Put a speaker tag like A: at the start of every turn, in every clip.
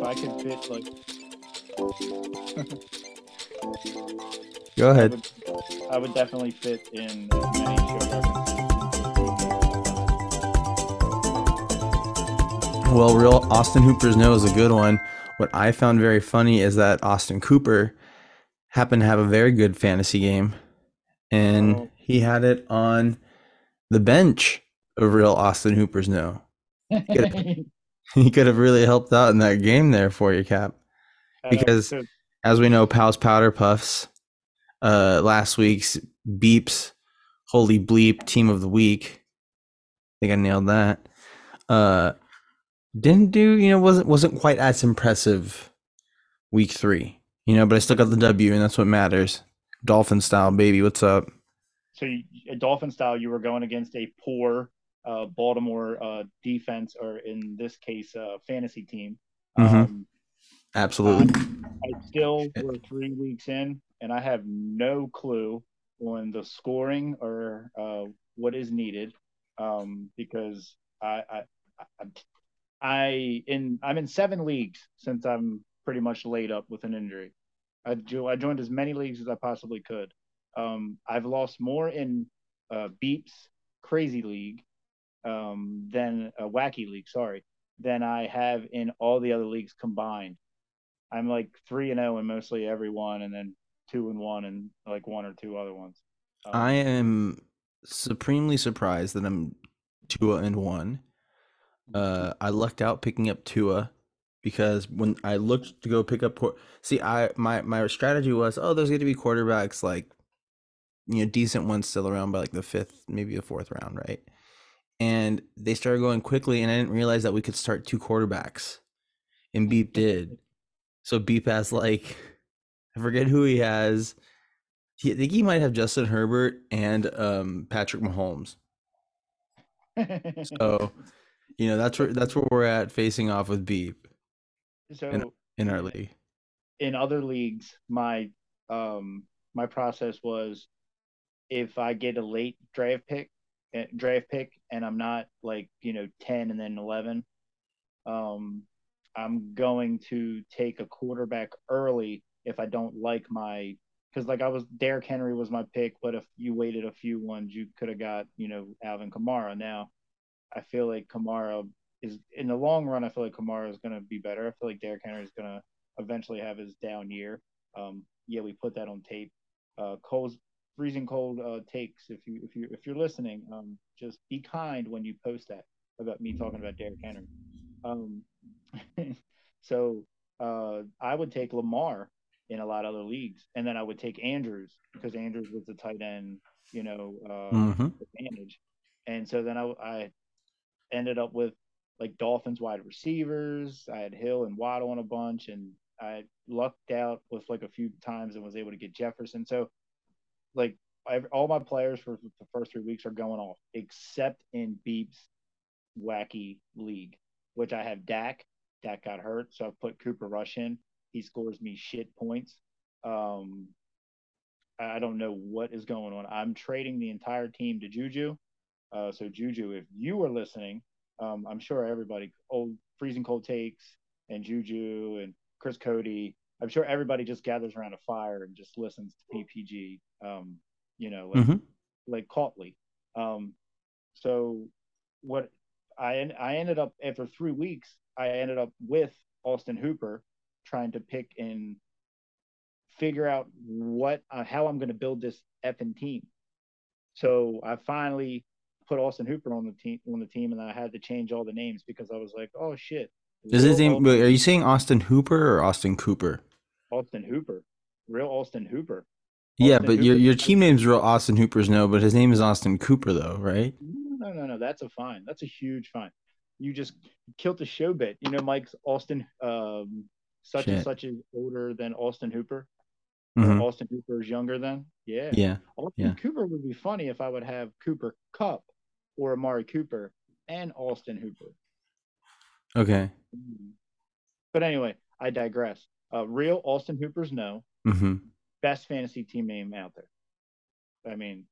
A: if I could fit like
B: Go
A: I
B: ahead.
A: would, I would definitely fit in many show.
B: Well, real Austin Hooper's no is a good one. What I found very funny is that Austin Cooper happened to have a very good fantasy game, and
A: Oh.
B: he had it on the bench of real Austin Hooper's no. He could have really helped out in that game there for you, Cap. Because- As we know, Pow's Powder Puffs, uh, last week's Beeps, Holy Bleep Team of the Week. I think I nailed that. Uh, didn't do, you know, wasn't wasn't quite as impressive week three, you know, but I still got the W, and that's what matters. Dolphin style, baby. What's up?
A: so you, Dolphin style, you were going against a poor uh, Baltimore uh, defense, or in this case, uh, fantasy team.
B: Mhm.
A: Um,
B: Absolutely.
A: I still we're three weeks in, and I have no clue on the scoring or uh, what is needed um, because I, I, I, I in I'm in seven leagues since I'm pretty much laid up with an injury. I jo- I joined as many leagues as I possibly could. Um, I've lost more in uh, Beeps Crazy League um, than a Wacky League. Sorry, than I have in all the other leagues combined. I'm like three and zero in mostly every one, and then two and one and like one or two other ones. Um,
B: I am supremely surprised that I'm Tua and one. Uh, I lucked out picking up Tua because when I looked to go pick up, see, I my my strategy was, oh, there's going to be quarterbacks like, you know, decent ones still around by like the fifth, maybe the fourth round, right? And they started going quickly, and I didn't realize that we could start two quarterbacks, and Beep did. So Beep has like, I forget who he has. He, I think he might have Justin Herbert and um, Patrick Mahomes. So, you know, that's where that's where we're at facing off with Beep
A: so
B: in our league.
A: in other leagues, my um my process was if I get a late draft pick, draft pick, and I'm not like you know ten and then eleven, um, I'm going to take a quarterback early if I don't like my because like I was Derrick Henry was my pick, but if you waited a few ones, you could have got you know Alvin Kamara. Now, I feel like Kamara is in the long run. I feel like Kamara is going to be better. I feel like Derrick Henry is going to eventually have his down year. Um, yeah, we put that on tape. Uh, Cole's freezing cold uh, takes. If you if you if you're listening, um, just be kind when you post that about me talking about Derrick Henry. Um, so uh, I would take Lamar in a lot of other leagues, and then I would take Andrews because Andrews was the tight end, you know, uh,
B: hmm
A: advantage. And so then I, I ended up with like Dolphins wide receivers. I had Hill and Waddle on a bunch, and I lucked out with like a few times and was able to get Jefferson. So, like, I, all my players for the first three weeks are going off, except in Beep's wacky league, which I have Dak. Dak got hurt, so I've put Cooper Rush in. He scores me shit points. Um, I don't know what is going on. I'm trading the entire team to Juju. Uh, so Juju, if you are listening, um, I'm sure everybody, old freezing cold takes and Juju and Chris Cody, I'm sure everybody just gathers around a fire and just listens to PPG. Um, you know, like,
B: hmm
A: like Cautley. Um, so what I I ended up after three weeks, I ended up with Austin Hooper trying to pick and figure out what uh, how I'm going to build this effing team. So I finally put Austin Hooper on the team on the team, and I had to change all the names because I was like, oh shit.
B: Is his name? Are you saying Austin Hooper or Austin Cooper?
A: Austin Hooper? Real Austin Hooper.
B: Yeah,
A: Austin
B: but your
A: Hooper.
B: your team name's real Austin Hooper's no, but his name is Austin Cooper though, right?
A: No, no, no. That's a fine. That's a huge fine. You just killed the show bit. You know, Mike's Austin, um, such and such is older than Austin Hooper.
B: Mhm.
A: Austin Hooper is younger than. Yeah.
B: Yeah.
A: Austin
B: yeah.
A: Cooper would be funny if I would have Cooper Kupp or Amari Cooper and Austin Hooper.
B: Okay.
A: But anyway, I digress. Uh, real Austin Hoopers, no.
B: hmm
A: Best fantasy team name out there. I mean,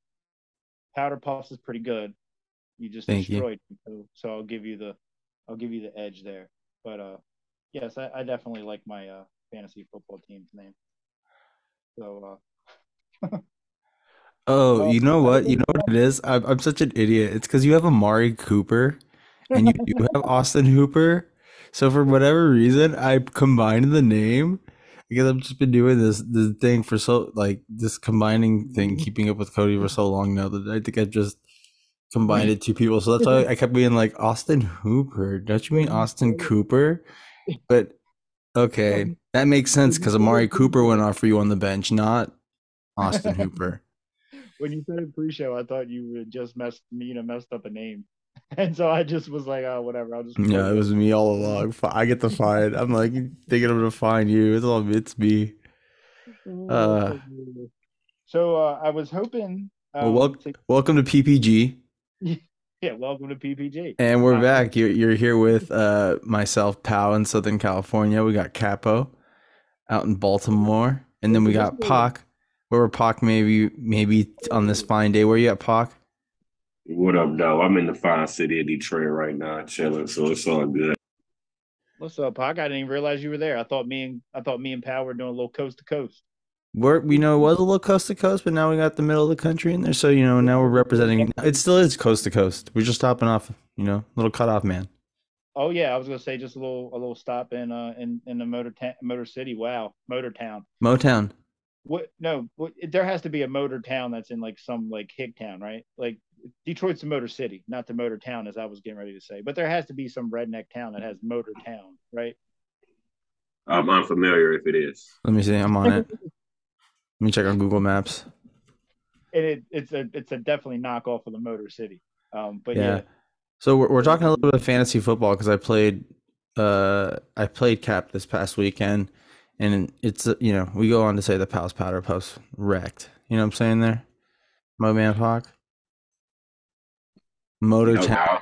A: Powder Puffs is pretty good. You just
B: Thank
A: destroyed me, so, so I'll give you the, I'll give you the edge there. But uh, yes, I, I definitely like my uh, fantasy football team's name. So uh,
B: Oh,
A: well,
B: you know what? You know what it is? I'm I'm such an idiot. It's because you have Amari Cooper and you you have Austin Hooper. So for whatever reason, I combined the name because I've just been doing this this thing for so like this combining thing, mm-hmm. keeping up with Cody for so long now that I think I just combined it two people. So that's why I kept being like Austin Hooper. Don't you mean
A: mm-hmm.
B: Austin Cooper? But okay, that makes sense because Amari Cooper went off for you on the bench, not Austin Hooper.
A: when you said it pre-show, I thought you just messed you know messed up a name, and so I just was like, oh, whatever, I'll just
B: Yeah, it was me all along. I get the fine. I'm like thinking I'm gonna find you. It's all it's me.
A: Oh,
B: Uh.
A: So uh, I was hoping
B: well,
A: um
B: wel-
A: to
B: welcome to PPG,
A: yeah, welcome to PPG.
B: and we're
A: Uh,
B: back. You're you're here with uh myself, Pal, in Southern California. We got Capo out in Baltimore, and then we got Pac. Where were Pac? Maybe maybe on this fine day. Where you at, Pac?
C: What up, though? I'm in the fine city of Detroit right now, chilling, so it's all good.
A: what's up, Pac? I didn't even realize you were there. I thought me and I thought me and Pal were doing a little coast to coast.
B: We're we know it was a little coast to coast, but now we got the middle of the country in there. So you know now we're representing. It still is coast to coast. We're just stopping off. You know, a little cut off man.
A: Oh yeah, I was gonna say just a little a little stop in uh in in the motor ta- motor city. Wow, motor town.
B: Motown.
A: What? No, what, there has to be a motor town that's in like some like hick town, right? Like Detroit's the motor city, not the motor town, as I was getting ready to say. But there has to be some redneck town that has motor town, right?
C: I'm unfamiliar if it is.
B: Let me see. I'm on it. Let me check on Google Maps.
A: And it, it's a it's a definitely knockoff of the motor city. Um, but
B: Yeah.
A: yeah,
B: So we're we're talking a little bit of fantasy football because I played uh I played cap this past weekend and it's uh, you know we go on to say the Pals Powder Puffs wrecked. You know what I'm saying there? My man Hawk. Motor
C: No
B: Town.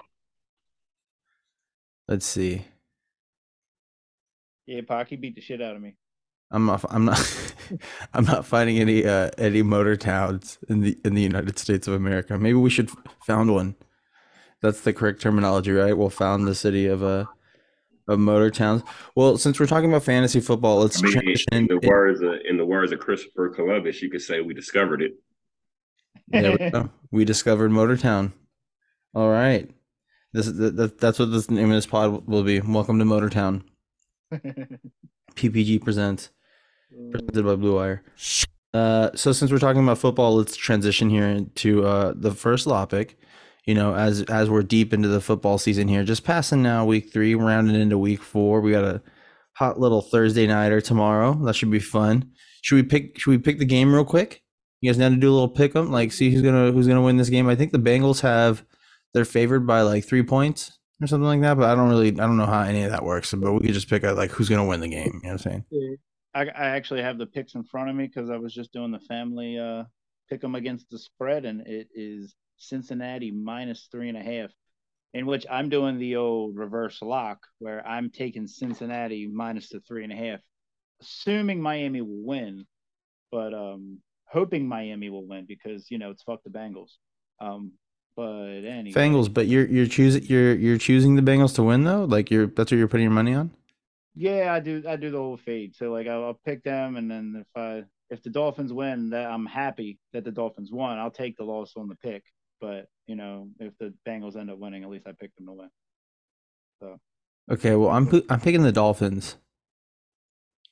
B: Let's see.
A: yeah, Pocky beat the shit out of me.
B: I'm not I'm not I'm not finding any uh any motor towns in the in the United States of America. Maybe we should found one. That's the correct terminology, right? We'll found the city of uh of motor towns. Well, since we're talking about fantasy football, let's
C: I mean,
B: transition
C: in the
B: in,
C: words of in the words of Christopher Columbus, you could say we discovered it.
B: there we go. We discovered Motor Town. All right. This is that, that, that's what this name of this pod will be. Welcome to Motortown. PPG presents presented by Blue Wire. Uh, so since we're talking about football, let's transition here into uh, the first topic. You know, as as we're deep into the football season here, just passing now week three, rounding into week four. We got a hot little Thursday nighter tomorrow. That should be fun. Should we pick? Should we pick the game real quick? You guys know to do a little pick 'em, like see who's gonna who's gonna win this game. I think the Bengals have they're favored by like three points or something like that. But I don't really I don't know how any of that works. But we could just pick out like who's gonna win the game. You know what I'm saying?
A: I, I actually have the picks in front of me because I was just doing the family uh, pick them against the spread, and it is Cincinnati minus three and a half. In which I'm doing the old reverse lock, where I'm taking Cincinnati minus the three and a half, assuming Miami will win, but um, hoping Miami will win because you know it's fuck the Bengals. Um, but anyway,
B: Bengals, but you're you're choosing you're you're choosing the Bengals to win though. Like you're that's what you're putting your money on.
A: Yeah, I do. I do the whole fade. So like, I'll, I'll pick them, and then if I if the Dolphins win, that I'm happy that the Dolphins won. I'll take the loss on the pick. But you know, if the Bengals end up winning, at least I picked them to win. So
B: Okay, well I'm I'm picking the Dolphins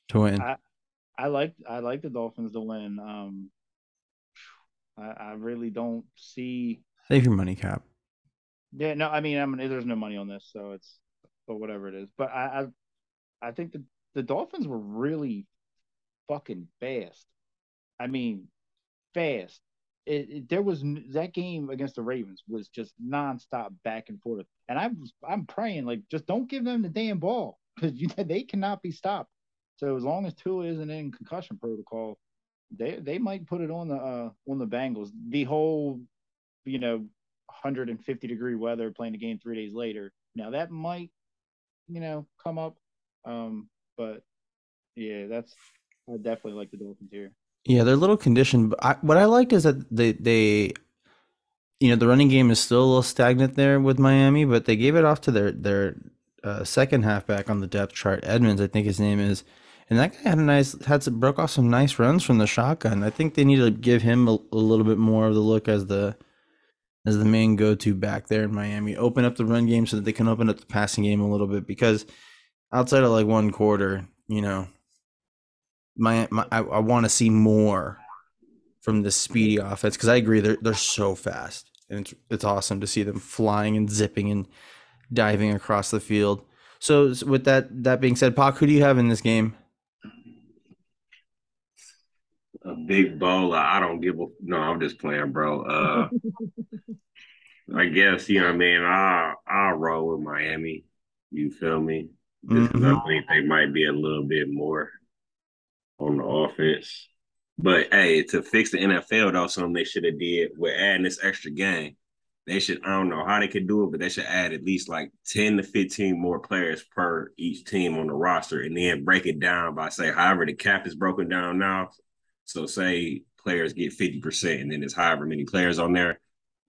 B: to win.
A: I I like I like the Dolphins to win. Um, I, I really don't see.
B: Save your money, Cap.
A: Yeah, no, I mean, I mean, there's no money on this, so it's but whatever it is. But I I, I think the the Dolphins were really fucking fast. I mean, fast. It, it, there was that game against the Ravens was just nonstop back and forth, and I was I'm praying like just don't give them the damn ball because they cannot be stopped. So as long as Tua isn't in concussion protocol, they they might put it on the uh, on the Bengals. The whole you know 150 degree weather playing the game three days later. Now that might you know come up, um, but yeah, that's I definitely like the Dolphins here.
B: Yeah, they're a little conditioned. But I, what I liked is that they they you know the running game is still a little stagnant there with Miami, but they gave it off to their their uh, second halfback on the depth chart, Edmonds, I think his name is, and that guy had a nice had some broke off some nice runs from the shotgun. I think they need to give him a, a little bit more of the look as the as the main go to back there in Miami. Open up the run game so that they can open up the passing game a little bit because outside of like one quarter, you know, my, my I, I want to see more from the speedy offense because I agree they're they're so fast and it's it's awesome to see them flying and zipping and diving across the field. So with that that being said, Pac, who do you have in this game?
C: A big bowler. I don't give a no. I'm just playing, bro. Uh, I guess you know. what I mean, I I'll roll with Miami. You feel me? Just 'cause
B: Mhm.
C: I think they might be a little bit more on the offense. But hey, to fix the NFL though, something they should have did with adding this extra game. They should I don't know how they could do it, but they should add at least like 10 to 15 more players per each team on the roster and then break it down by say however the cap is broken down now. So say players get 50% and then there's however many players on there,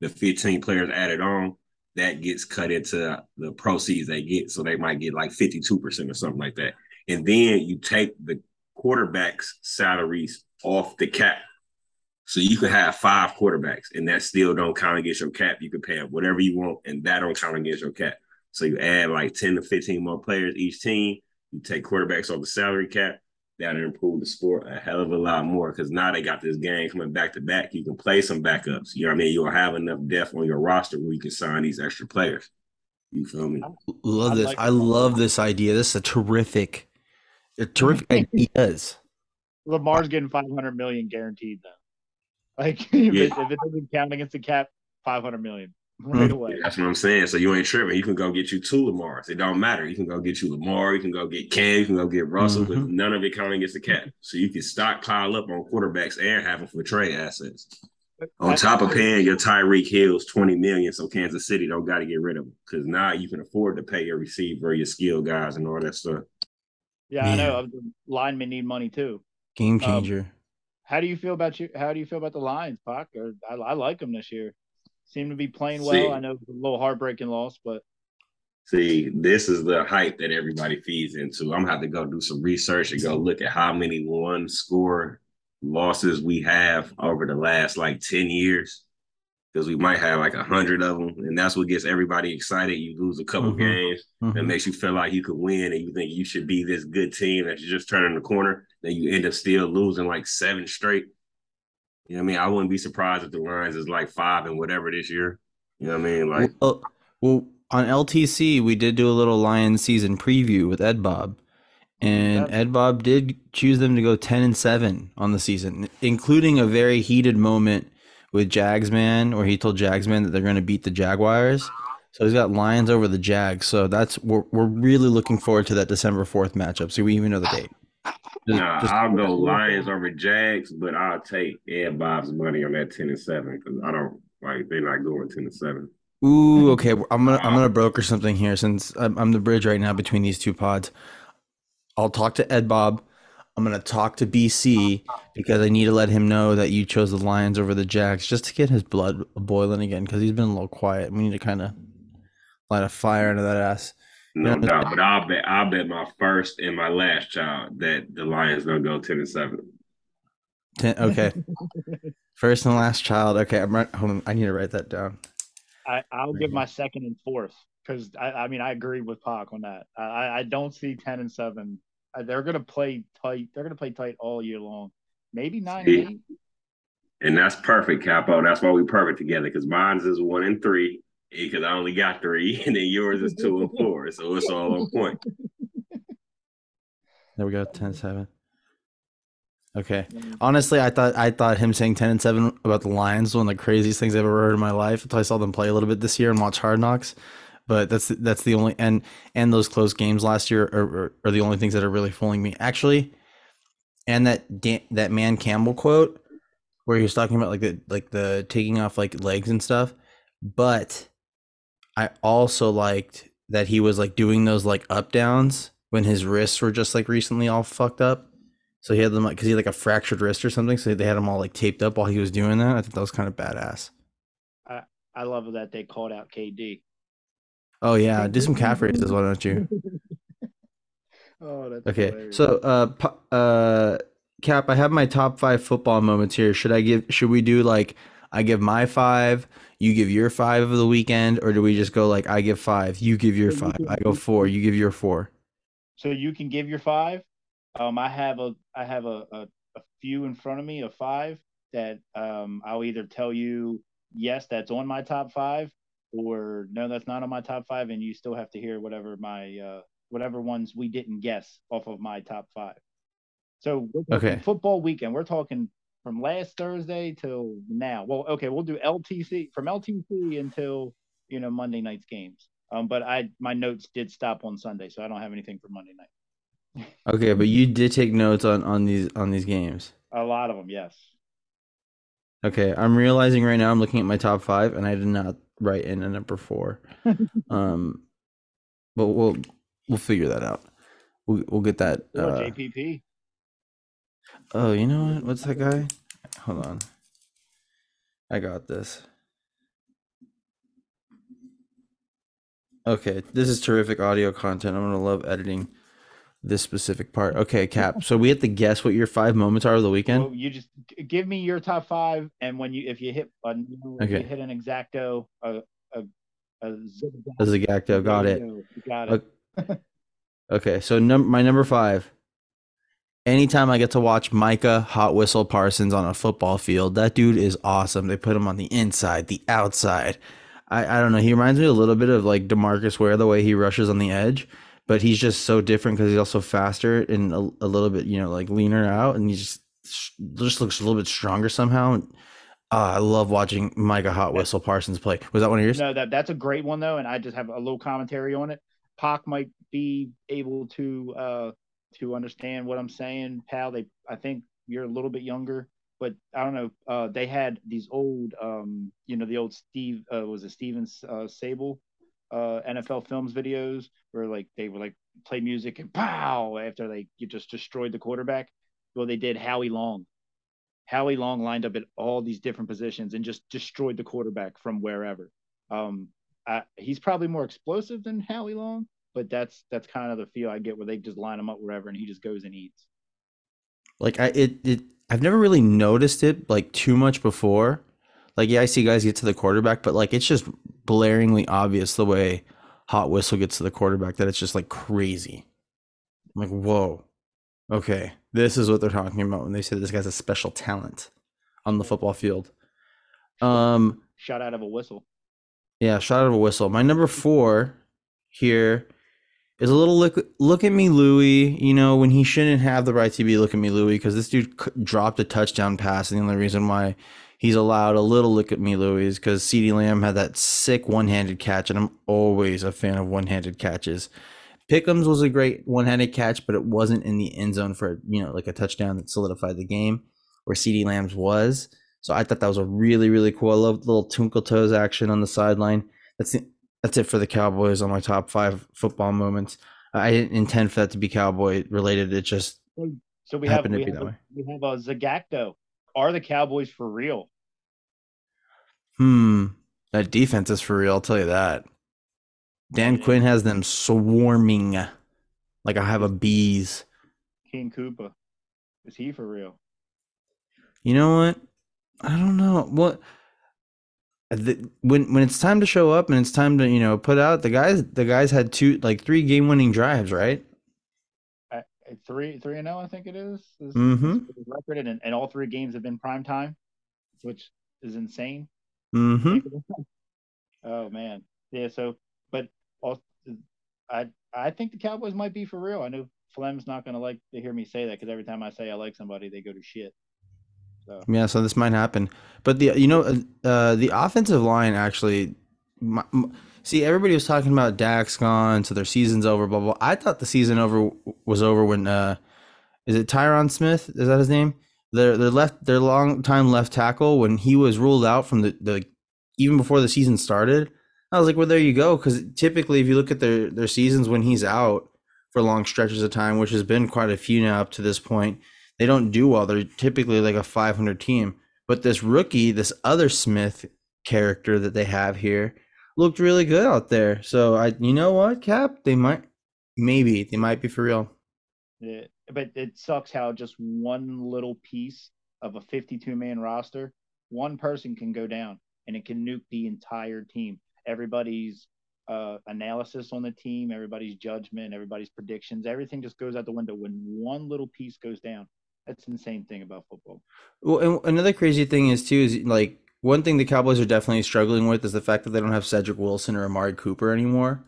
C: the 15 players added on, that gets cut into the proceeds they get. So they might get like 52% or something like that. And then you take the quarterbacks' salaries off the cap. So you could have five quarterbacks and that still don't count against your cap. You can pay them whatever you want, and that don't count against your cap. So you add like 10 to 15 more players each team. You take quarterbacks off the salary cap. That'll improve the sport a hell of a lot more because now they got this game coming back to back. You can play some backups. You know what I mean? You'll have enough depth on your roster where you can sign these extra players. You feel me?
B: Love
A: I
B: this.
A: like
B: I love this idea. This is a terrific, a terrific ideas.
A: Lamar's getting 500 million guaranteed though. Like if,
C: Yeah.
A: it, if it doesn't count against the cap, 500 million right
B: Mhm.
A: away.
C: That's what I'm saying. So you ain't tripping. You can go get you two Lamars. It don't matter. You can go get you Lamar. You can go get Cam. You can go get Russell. But
B: Mhm.
C: none of it counting against the cap. So you can stockpile up on quarterbacks and have them for trade assets. On
A: That's-
C: top of paying your Tyreek Hills 20 million, so Kansas City don't got to get rid of him. Because now you can afford to pay your receiver, your skill guys, and all that stuff.
A: Yeah, I know. The Linemen need money too.
B: Game changer.
A: How do you feel about you? How do you feel about the Lions, Pac? Or, I, I like them this year. Seem to be playing well.
C: See.
A: I know it's a little heartbreaking loss, but
C: See, this is the hype that everybody feeds into. I'm gonna have to go do some research and go look at how many one score losses we have over the last like 10 years. Because we might have like a hundred of them, and that's what gets everybody excited. You lose a couple
B: Mhm.
C: games, that
B: Mhm.
C: makes you feel like you could win, and you think you should be this good team that you're just turning the corner. Then you end up still losing like seven straight. You know what I mean? I wouldn't be surprised if the Lions is like five and whatever this year. You know what I mean? Like,
B: Well, uh, well, on LTC, we did do a little Lions season preview with Ed Bob, and Ed Bob did choose them to go ten and seven on the season, including a very heated moment with Jagsman, where he told Jagsman that they're going to beat the Jaguars. So he's got Lions over the Jags. So that's we're we're really looking forward to that December fourth matchup. So we even know the date.
C: Nah,
B: just-
C: I'll go Lions over Jags, but I'll take Ed Bob's money on that ten and seven because I don't like they're not going ten and seven.
B: Ooh, okay. I'm gonna I'm gonna broker something here since I'm, I'm the bridge right now between these two pods. I'll talk to Ed Bob. I'm gonna talk to BC because I need to let him know that you chose the Lions over the Jags just to get his blood boiling again because he's been a little quiet. We need to kind of light a fire into that ass.
C: No
B: Yeah.
C: doubt. But I'll bet I'll bet my first and my last child that the Lions gonna go ten and seven.
B: Ten, okay, first and last child. Okay, I'm right. Hold on. I need to write that down.
A: I, I'll
B: Right
A: give
B: here.
A: my second and fourth because I, I mean I agree with Pac on that. I- I, I don't see ten and seven. Uh, They're gonna play tight. They're gonna play tight all year long. Maybe nine
C: See?
A: and eight.
C: And that's perfect, Capo. That's why we perfect together because mine's is one and three because I only got three, and then yours is two and four. So it's all on point.
B: There we go. 10-7. Okay. Mm. Honestly, I thought I thought him saying ten and seven about the Lions was one of the craziest things I've ever heard in my life until I saw them play a little bit this year and watch Hard Knocks. But that's that's the only and and those close games last year are, are, are the only things that are really fooling me. Actually, and that Dan, that man Campbell quote where he was talking about like the like the taking off like legs and stuff. But I also liked that he was like doing those like up downs when his wrists were just like recently all fucked up. So he had them like because he had like a fractured wrist or something. So they had him all like taped up while he was doing that. I think that was kind of badass.
A: I I love that they called out KD.
B: Oh yeah, do some calf raises, why don't you?
A: oh, that's
B: Okay,
A: hilarious.
B: so uh, uh, Cap, I have my top five football moments here. Should I give? Should we do like I give my five, you give your five of the weekend, or do we just go like I give five, you give your five, I go four, you give your four?
A: so you can give your five. Um, I have a I have a, a, a few in front of me of five that um I'll either tell you yes that's on my top five or no that's not on my top five and you still have to hear whatever my uh whatever ones we didn't guess off of my top five. So
B: Okay.
A: football weekend. We're talking from last Thursday till now. Well, okay, we'll do LTC from LTC until you know Monday night's games. Um, but I my notes did stop on Sunday, so I don't have anything for Monday night.
B: Okay, but you did take notes on on these on these games.
A: A lot of them, yes.
B: Okay, I'm realizing right now I'm looking at my top five, and I did not write in a number four. um, but we'll we'll figure that out. We'll we'll get that. Uh,
A: JPP.
B: Oh, you know what? What's that guy? Hold on. I got this. Okay, this is terrific audio content. I'm gonna love editing this specific part. Okay, Cap. So we have to guess what your five moments are of the weekend.
A: Well, you just give me your top five, and when you if you hit a, if
B: Okay.
A: hit an exacto, a a, a zigzag,
B: As a Gacto, got it.
A: you got it.
B: Okay. Okay, so num- my number five. Anytime I get to watch Micah Hot Whistle Parsons on a football field, that dude is awesome. They put him on the inside, the outside. I, I don't know. He reminds me a little bit of like Demarcus Ware, the way he rushes on the edge, but he's just so different because he's also faster and a, a little bit, you know, like leaner out, and he just just looks a little bit stronger somehow. Uh, I love watching Micah Hot Whistle Parsons play. Was that one of yours?
A: No, that that's a great one though, and I just have a little commentary on it. Pac might be able to uh to understand what I'm saying, pal. They I think you're a little bit younger, but I don't know. Uh they had these old um you know the old Steve uh was it Steven uh, Sabol uh NFL films videos where like they were like play music and pow after they just destroyed the quarterback. Well, they did Howie Long. Howie Long lined up at all these different positions and just destroyed the quarterback from wherever. Um, I, he's probably more explosive than Howie Long, but that's that's kind of the feel I get where they just line him up wherever and he just goes and eats.
B: like I it, it I've never really noticed it like too much before. Like yeah, I see guys get to the quarterback, but like it's just blaringly obvious the way Hot Whistle gets to the quarterback that it's just like crazy. I'm like, whoa, okay, this is what they're talking about when they say this guy's a special talent on the football field. Um,
A: Shot out of a whistle.
B: yeah, shot out of a whistle. My number four here is a little look. Look at me, Louie. You know when he shouldn't have the right to be. Look at me, Louie, because this dude c- dropped a touchdown pass, and the only reason why he's allowed a little look at me, Louie, is because CeeDee Lamb had that sick one-handed catch, and I'm always a fan of one-handed catches. Pickens was a great one-handed catch, but it wasn't in the end zone for you know like a touchdown that solidified the game, where CeeDee Lamb's was. So I thought that was a really really cool. I love the little twinkle toes action on the sideline. That's the, that's it for the Cowboys on my top five football moments. I didn't intend for that to be Cowboy related. It just
A: So we have
B: Happened to
A: we
B: be
A: have,
B: that
A: a,
B: way.
A: we have a Zagacto. Are the Cowboys for real?
B: hmm that defense is for real. I'll tell you that. Dan Quinn has them swarming like I have a bees.
A: King Koopa. Is he for real?
B: You know what? I don't know what. The, when when it's time to show up and it's time to you know put out the guys the guys had two like three game winning drives right
A: I- three three and zero, I think it is. is,
B: Mhm.
A: record, and, and all three games have been prime time, which is insane.
B: mm-hmm
A: Oh man, yeah. So, but also, I I think the Cowboys might be for real. I know Flem's not gonna like to hear me say that because every time I say I like somebody, they go to shit. So
B: Yeah, so this might happen, but the you know uh, uh, the offensive line actually. My, m- see, everybody was talking about Dak's gone, so their season's over. Blah blah. I thought the season over was over when uh, is it Tyron Smith? Is that his name? Their their left their long time left tackle when he was ruled out from the the even before the season started. I was like, well, there you go. Because typically, if you look at their their seasons when he's out for long stretches of time, which has been quite a few now up to this point, they don't do well. They're typically like a 500 team. But this rookie, this other Smith character that they have here, looked really good out there. So I, you know what, Cap, they might, maybe they might be for real.
A: Yeah, but it sucks how just one little piece of a 52 man roster, one person can go down and it can nuke the entire team. Everybody's uh, analysis on the team, everybody's judgment, everybody's predictions, everything just goes out the window when one little piece goes down. That's the insane thing about football.
B: Well, another crazy thing is too is like one thing the Cowboys are definitely struggling with is the fact that they don't have Cedric Wilson or Amari Cooper anymore.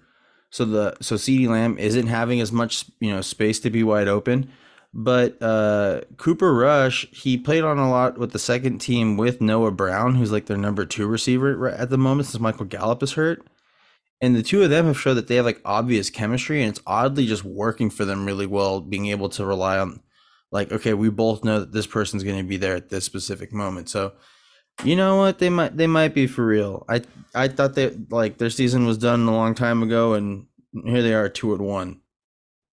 B: So the so CeeDee Lamb isn't having as much you know space to be wide open. But uh, Cooper Rush, he played on a lot with the second team with Noah Brown, who's like their number two receiver at the moment since Michael Gallup is hurt. And the two of them have showed that they have like obvious chemistry, and it's oddly just working for them really well, being able to rely on, like, okay, we both know that this person's going to be there at this specific moment. So, you know what, they might they might be for real. I I thought they like their season was done a long time ago, and here they are, two at one.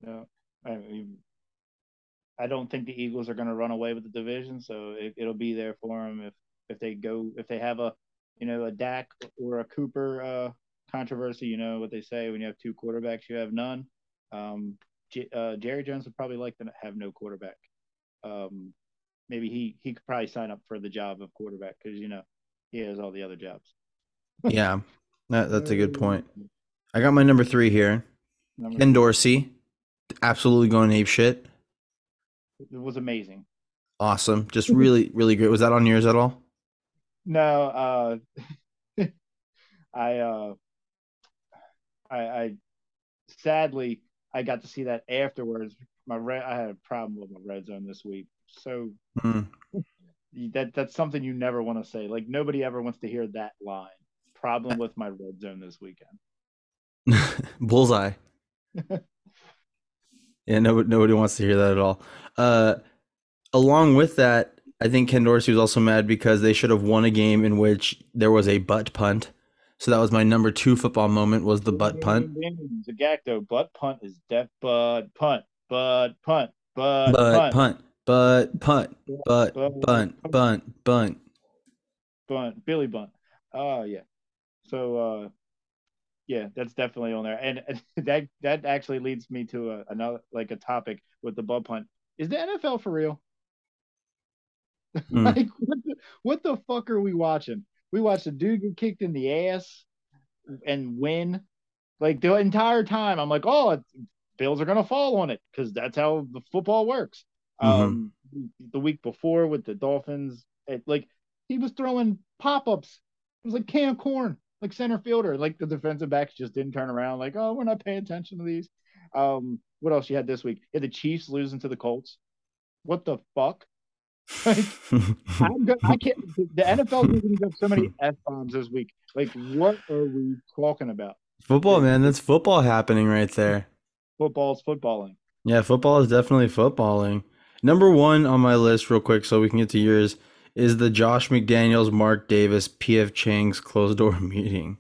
A: Yeah, I mean, I don't think the Eagles are going to run away with the division, so it, it'll be there for them if if they go if they have a you know a Dak or a Cooper uh, controversy. You know what they say when you have two quarterbacks, you have none. Um, uh, Jerry Jones would probably like to have no quarterback. Um, maybe he he could probably sign up for the job of quarterback because you know he has all the other jobs.
B: yeah, that, that's a good point. I got my number three here. Number Ken Dorsey, absolutely going ape shit.
A: It was amazing.
B: Awesome, just really really great. Was that on yours at all?
A: No, uh, I uh, I, I sadly I got to see that afterwards. My red, I had a problem with my red zone this week. So mm. that that's something you never want to say. Like nobody ever wants to hear that line. Problem with my red zone this weekend.
B: Bullseye. yeah, nobody nobody wants to hear that at all. Uh, along with that, I think Ken Dorsey was also mad because they should have won a game in which there was a butt punt so that was my number two football moment was the butt punt.
A: Zagacto, butt punt is death butt punt, butt punt, butt,
B: butt punt, punt, but butt bunt, bunt, bunt.
A: Bunt, Billy Bunt. Oh yeah. So uh yeah, that's definitely on there. And, and that that actually leads me to a, another like a topic with the butt punt. Is the NFL for real? Mm. like what the, what the fuck are we watching? We watched a dude get kicked in the ass and win. Like the entire time, I'm like, oh, Bills are gonna fall on it because that's how the football works. Mm-hmm. Um, the week before with the Dolphins, it, like he was throwing pop ups. It was like can corn, like center fielder. Like the defensive backs just didn't turn around. Like, oh, we're not paying attention to these. Um, what else you had this week? Yeah, the Chiefs losing to the Colts. What the fuck? Like, go- i can't. The NFL giving up so many f bombs this week. Like, what are we talking about?
B: Football, man. That's football happening right there.
A: Football's footballing.
B: Yeah, football is definitely footballing. Number one on my list, real quick, so we can get to yours, is the Josh McDaniels, Mark Davis, PF Chang's closed door meeting.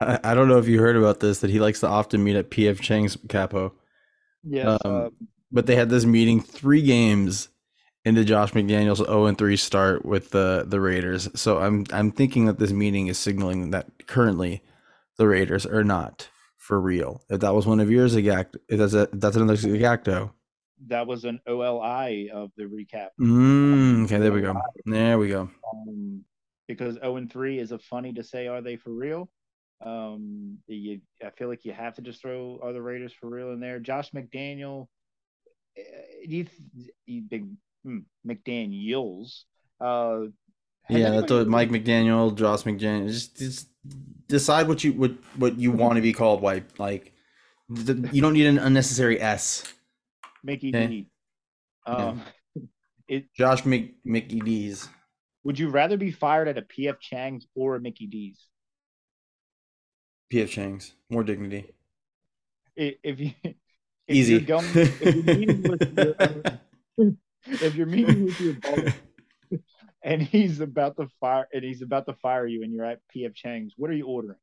B: I, I, don't know if you heard about this that he likes to often meet at PF Chang's capo.
A: Yes, um, uh,
B: but they had this meeting three games into Josh McDaniels' 0 3 start with the the Raiders. So I'm I'm thinking that this meeting is signaling that currently the Raiders are not for real. If that was one of yours, exact if that's a, that's another exacto.
A: That was an OLI of the recap.
B: Mm, okay, there we go. There we go.
A: Um, because 0 3 is a funny to say, are they for real? Um, you, I feel like you have to just throw are the Raiders for real in there. Josh McDaniel you, you big hmm, McDaniel's. Uh,
B: yeah, that's what Mike McDaniel, Josh McDaniel. Just, just decide what you what what you want to be called. White like the, you don't need an unnecessary S.
A: Mickey okay? D. Um,
B: yeah. it, Josh Mc, Mickey D's.
A: Would you rather be fired at a PF Chang's or a Mickey D's?
B: PF Chang's, more dignity.
A: If you
B: if Easy. You're going, if, you're
A: meeting with your, if you're meeting with your boss and he's about to fire and he's about to fire you and you're at PF Chang's, what are you ordering?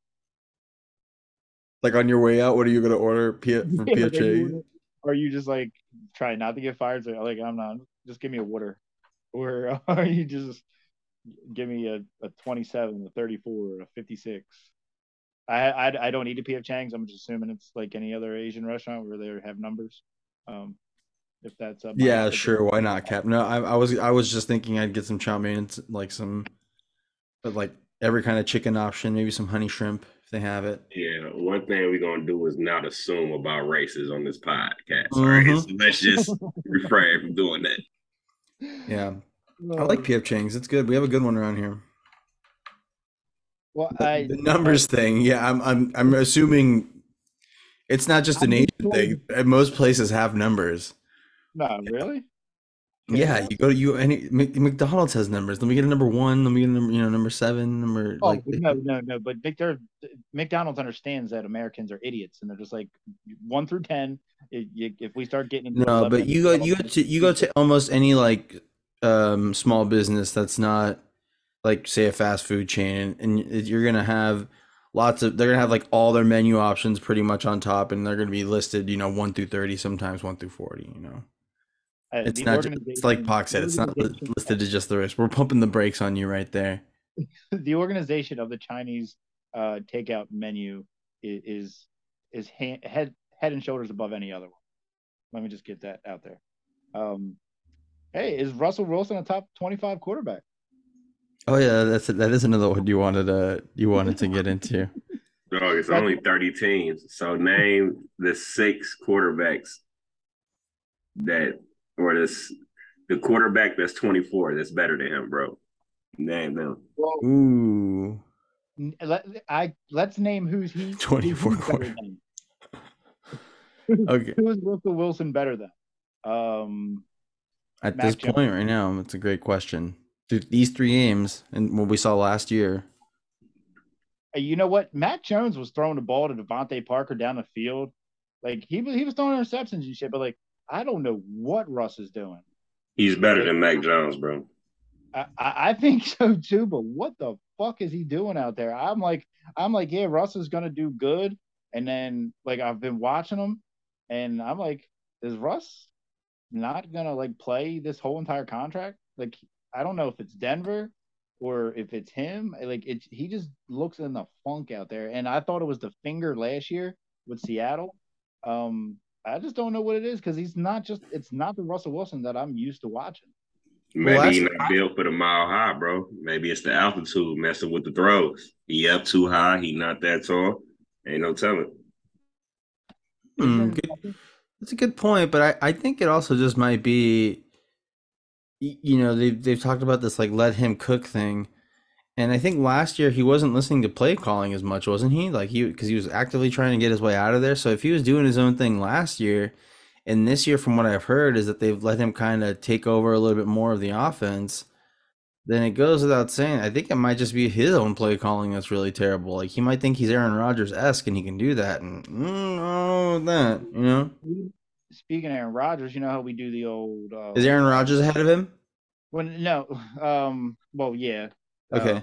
B: Like on your way out, what are you gonna order PF from yeah, PF Chang's?
A: Are you just like trying not to get fired? So like I'm not. Just give me a water, or are you just give me a, a 27, a 34, a 56. I, I I don't eat at PF Chang's. I'm just assuming it's like any other Asian restaurant where they have numbers. Um, if that's up.
B: Yeah,
A: alley.
B: sure. Why not, Cap? No, I, I was I was just thinking I'd get some chow mein, and like some, but like every kind of chicken option, maybe some honey shrimp if they have it.
C: Yeah, one thing we're gonna do is not assume about races on this podcast. All right,
B: Mhm.
C: so let's just refrain from doing that.
B: Yeah, I like PF Chang's. It's good. We have a good one around here.
A: Well,
B: But
A: I
B: the numbers thing, yeah, I'm I'm I'm assuming it's not just an
A: I'm
B: Asian thing. Most places have numbers.
A: No really.
B: Yeah, you go to you any McDonald's has numbers. Let me get a number one. Let me get a number, you know, number seven. Number
A: Oh
B: like
A: no, no, no! But they're- McDonald's understands that Americans are idiots, and they're just like one through ten. If, if we start getting into
B: No, but you go you go to you go to almost any like um small business that's not like say a fast food chain and you're going to have lots of they're going to have like all their menu options pretty much on top and they're going to be listed, you know, 1 through 30, sometimes 1 through 40, you know.
A: Uh,
B: It's not ju- it's like
A: organization-
B: Pac said, it's not listed to just the rest. We're pumping the brakes on you right there.
A: the organization of the Chinese uh, takeout menu is is, is ha- head head and shoulders above any other one. Let me just get that out there. Um, hey, is Russell Wilson a top twenty five quarterback?
B: Oh yeah, that's that is another one you wanted to you wanted to get into.
C: Dog, it's only 30 teams. So name the six quarterbacks that or this the quarterback that's 24 that's better than him, bro. Name them.
A: Well,
B: Ooh.
A: let, I let's name who's he.
B: 24
A: who's
B: quarter- Okay.
A: Who is Russell Wilson better than? Um,
B: At
A: Mac
B: this
A: Jones.
B: point right now, it's a great question. Dude, these three games and what we saw last year.
A: You know what? Mac Jones was throwing the ball to DeVante Parker down the field. Like he was he was throwing interceptions and shit, but like I don't know what Russ is doing.
C: He's better than Mac Jones, bro.
A: I, I think so too, but what the fuck is he doing out there? I'm like I'm like, yeah, Russ is gonna do good. And then like I've been watching him and I'm like, is Russ not gonna like play this whole entire contract? Like I don't know if it's Denver or if it's him. Like it he just looks in the funk out there. And I thought it was the finger last year with Seattle. Um I just don't know what it is because he's not just it's not the Russell Wilson that I'm used to watching.
C: Maybe
B: Well,
C: he
B: that's-
C: not built for the mile high, bro. Maybe it's the altitude messing with the throws. He up too high. He not that tall. Ain't no telling.
B: Hmm,
A: Isn't-
B: good- That's a good point, but I, I think it also just might be, you know, they've they've talked about this like let him cook thing, and I think last year he wasn't listening to play calling as much, wasn't he? Like he because he was actively trying to get his way out of there. So if he was doing his own thing last year, and this year, from what I've heard, is that they've let him kind of take over a little bit more of the offense. Then it goes without saying. I think it might just be his own play calling that's really terrible. Like he might think he's Aaron Rodgers esque and he can do that, and mm, I don't know about that, you know.
A: Speaking of Aaron Rodgers, you know how we do the old. Uh,
B: Is Aaron Rodgers ahead of him?
A: When no, um, well, yeah,
B: Okay.
A: Uh,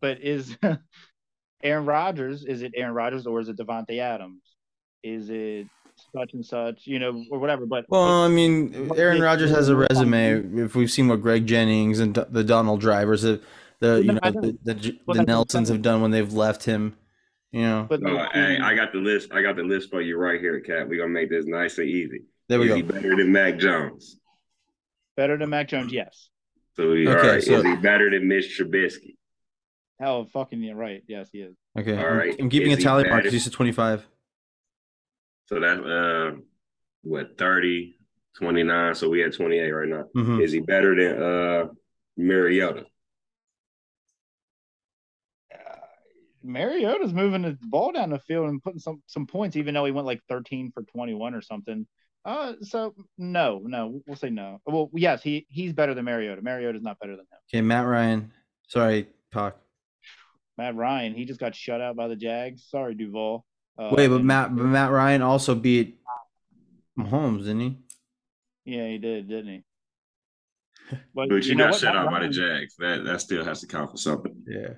A: but is Aaron Rodgers? Is it Aaron Rodgers or is it Davante Adams? Is it such and such? You know, or whatever. But
B: well, I mean, Aaron
A: did-
B: Rodgers has a resume. If we've seen what Greg Jennings and the Donald Drivers, the, the you
A: No,
B: know the, the, the
A: that's what I'm
B: Nelsons have done when they've left him, you know.
A: but
C: Oh, hey, I got the list. I got the list for you right here, Cat. We're gonna make this nice and easy.
B: There we
C: is he
B: go.
C: better than Mac Jones?
A: better than Mac Jones, yes.
C: So he,
B: Okay,
C: all right.
B: so-
C: is he better than Mitch Trubisky?
A: Hell, fucking yeah, right. Yes, he is.
B: Okay,
C: All
B: I'm,
C: right.
B: Keeping
C: Is
B: a tally mark because you said 25.
C: So that's uh what 30, 29. So we had 28 right now.
B: Mhm.
C: Is he better than uh Mariota?
A: Uh, Mariota's moving the ball down the field and putting some some points, even though he went like 13 for 21 or something. Uh, so no, no, we'll say no. Well, yes, he he's better than Mariota. Mariota's not better than him.
B: Okay, Matt Ryan. Sorry, Pac.
A: Matt Ryan, he just got shut out by the Jags. Sorry, Duval. Uh,
B: Wait, but
A: and-
B: Matt but Matt Ryan also beat Mahomes, didn't he?
A: Yeah, he did, didn't he? But,
C: But you,
A: know
C: got shut out by the Jags. That that still has to count for something.
B: Yeah,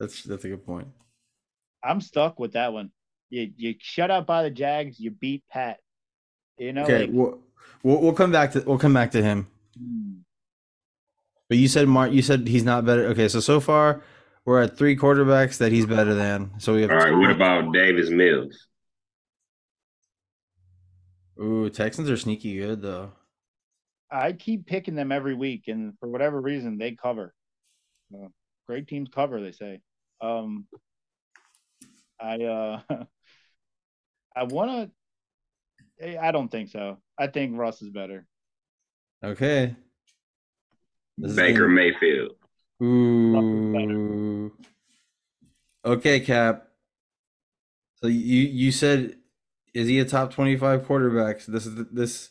B: that's that's a good point.
A: I'm stuck with that one. You you shut out by the Jags. You beat Pat. You know,
B: Okay,
A: like,
B: we'll, we'll we'll come back to we'll come back to him. But you said Mark. You said he's not better. Okay, so so far we're at three quarterbacks that he's better than. So we have.
C: All right, what about Davis Mills?
B: Ooh, Texans are sneaky good though.
A: I keep picking them every week, and for whatever reason, they cover. Uh, great teams cover, they say. Um, I uh, I want to. I don't think so. I think Russ is better.
B: Okay. This
C: Baker
B: gonna-
C: Mayfield.
B: Ooh. Okay, Cap. So you you said is he a top twenty five quarterback? So this is the, this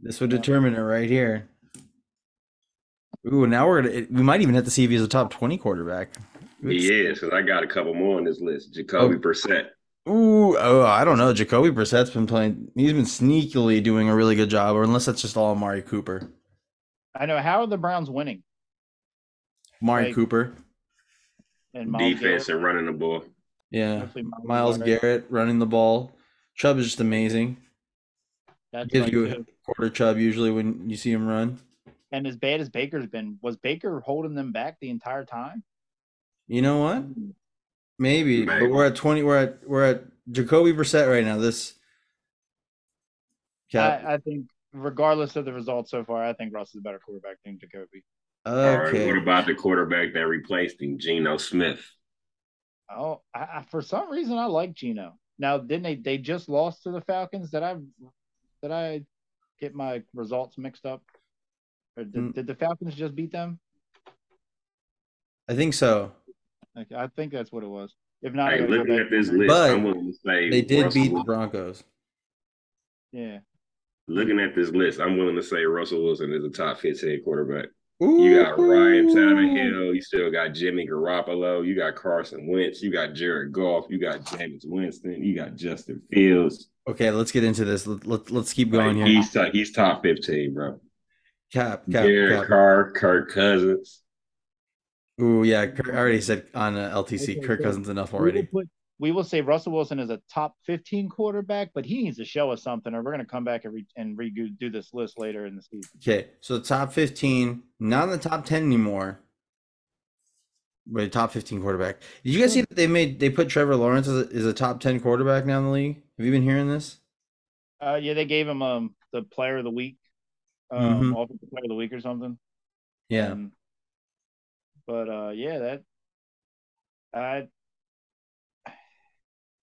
B: this would determine it right here. Ooh, now we're gonna we might even have to see if he's a top twenty quarterback.
C: He is, because I got a couple more on this list. Jacoby
B: Oh.
C: Brissett.
B: Ooh, oh, I don't know. Jacoby Brissett's been playing. He's been sneakily doing a really good job, or unless that's just all Amari Cooper.
A: I know. How are the Browns winning?
B: Amari
A: Like-
B: Cooper,
A: And Myles
C: Defense
A: Garrett?
C: and running the ball.
B: yeah.
A: Hopefully
B: Myles
A: Garrett.
B: Garrett running the ball. Chubb is just amazing.
A: That's
B: Gives
A: right,
B: you a quarter Chubb usually when you see him run.
A: And as bad as Baker's been, was Baker holding them back the entire time?
B: You know what? Hmm. Maybe,
C: Maybe.
B: but we're at twenty. We're at we're at Jacoby Brissett right now. This cap.
A: I, I think, regardless of the results so far, I think Russ is a better quarterback than Jacoby.
C: All right,
B: okay.
C: what about the quarterback that replaced him, Geno Smith?
A: Oh, I, I, for some reason, I like Geno. Now, didn't they? They just lost to the Falcons. Did I? Did I get my results mixed up? Or did,
B: Mm.
A: did the Falcons just beat them?
B: I think so.
A: Like, I think that's what it was. If not,
C: Hey, looking at this list,
B: But
C: I'm willing to say
B: They did
C: Russell
B: beat the Broncos.
A: Yeah,
C: Looking at this list, I'm willing to say Russell Wilson is a top 15 quarterback. You got Ryan Tannehill. You still got Jimmy Garoppolo. You got Carson Wentz. You got Jared Goff. You got Jameis Winston. You got Justin Fields.
B: Okay, let's get into this. Let, let, let's keep
C: Like,
B: going here.
C: he's top, he's top 15, bro.
B: Cap, cap,
C: Jared
B: cap.
C: Carr, Kirk Cousins.
B: Ooh, yeah. Kirk, I already said on uh, LTC,
A: Okay,
B: Kirk
A: so
B: Cousins enough
A: we will,
B: already.
A: put, we will say Russell Wilson is a top 15 quarterback, but he needs to show us something, or we're going to come back and, re- and redo do this list later in the season.
B: Okay, so the top 15, not in the top 10 anymore, but top 15 quarterback. Did you guys see that they made they put Trevor Lawrence as a, as a top 10 quarterback now in the league? Have you been hearing this?
A: Uh, yeah, they gave him um the Player of the Week, um,
B: Mhm.
A: offensive Player of the Week or something.
B: Yeah.
A: Um, but uh, yeah, that I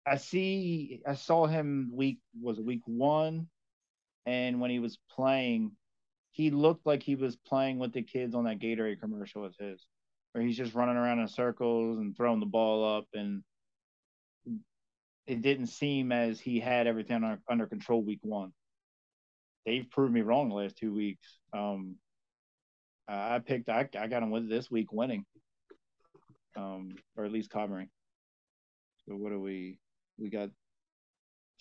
A: I see. I saw him week was week one, and when he was playing, he looked like he was playing with the kids on that Gatorade commercial with his, where he's just running around in circles and throwing the ball up, and it didn't seem as he had everything under, control week one. They've proved me wrong the last two weeks. Um, I I picked. I, I got him with this week winning, um, or at least covering. So what do we? We got.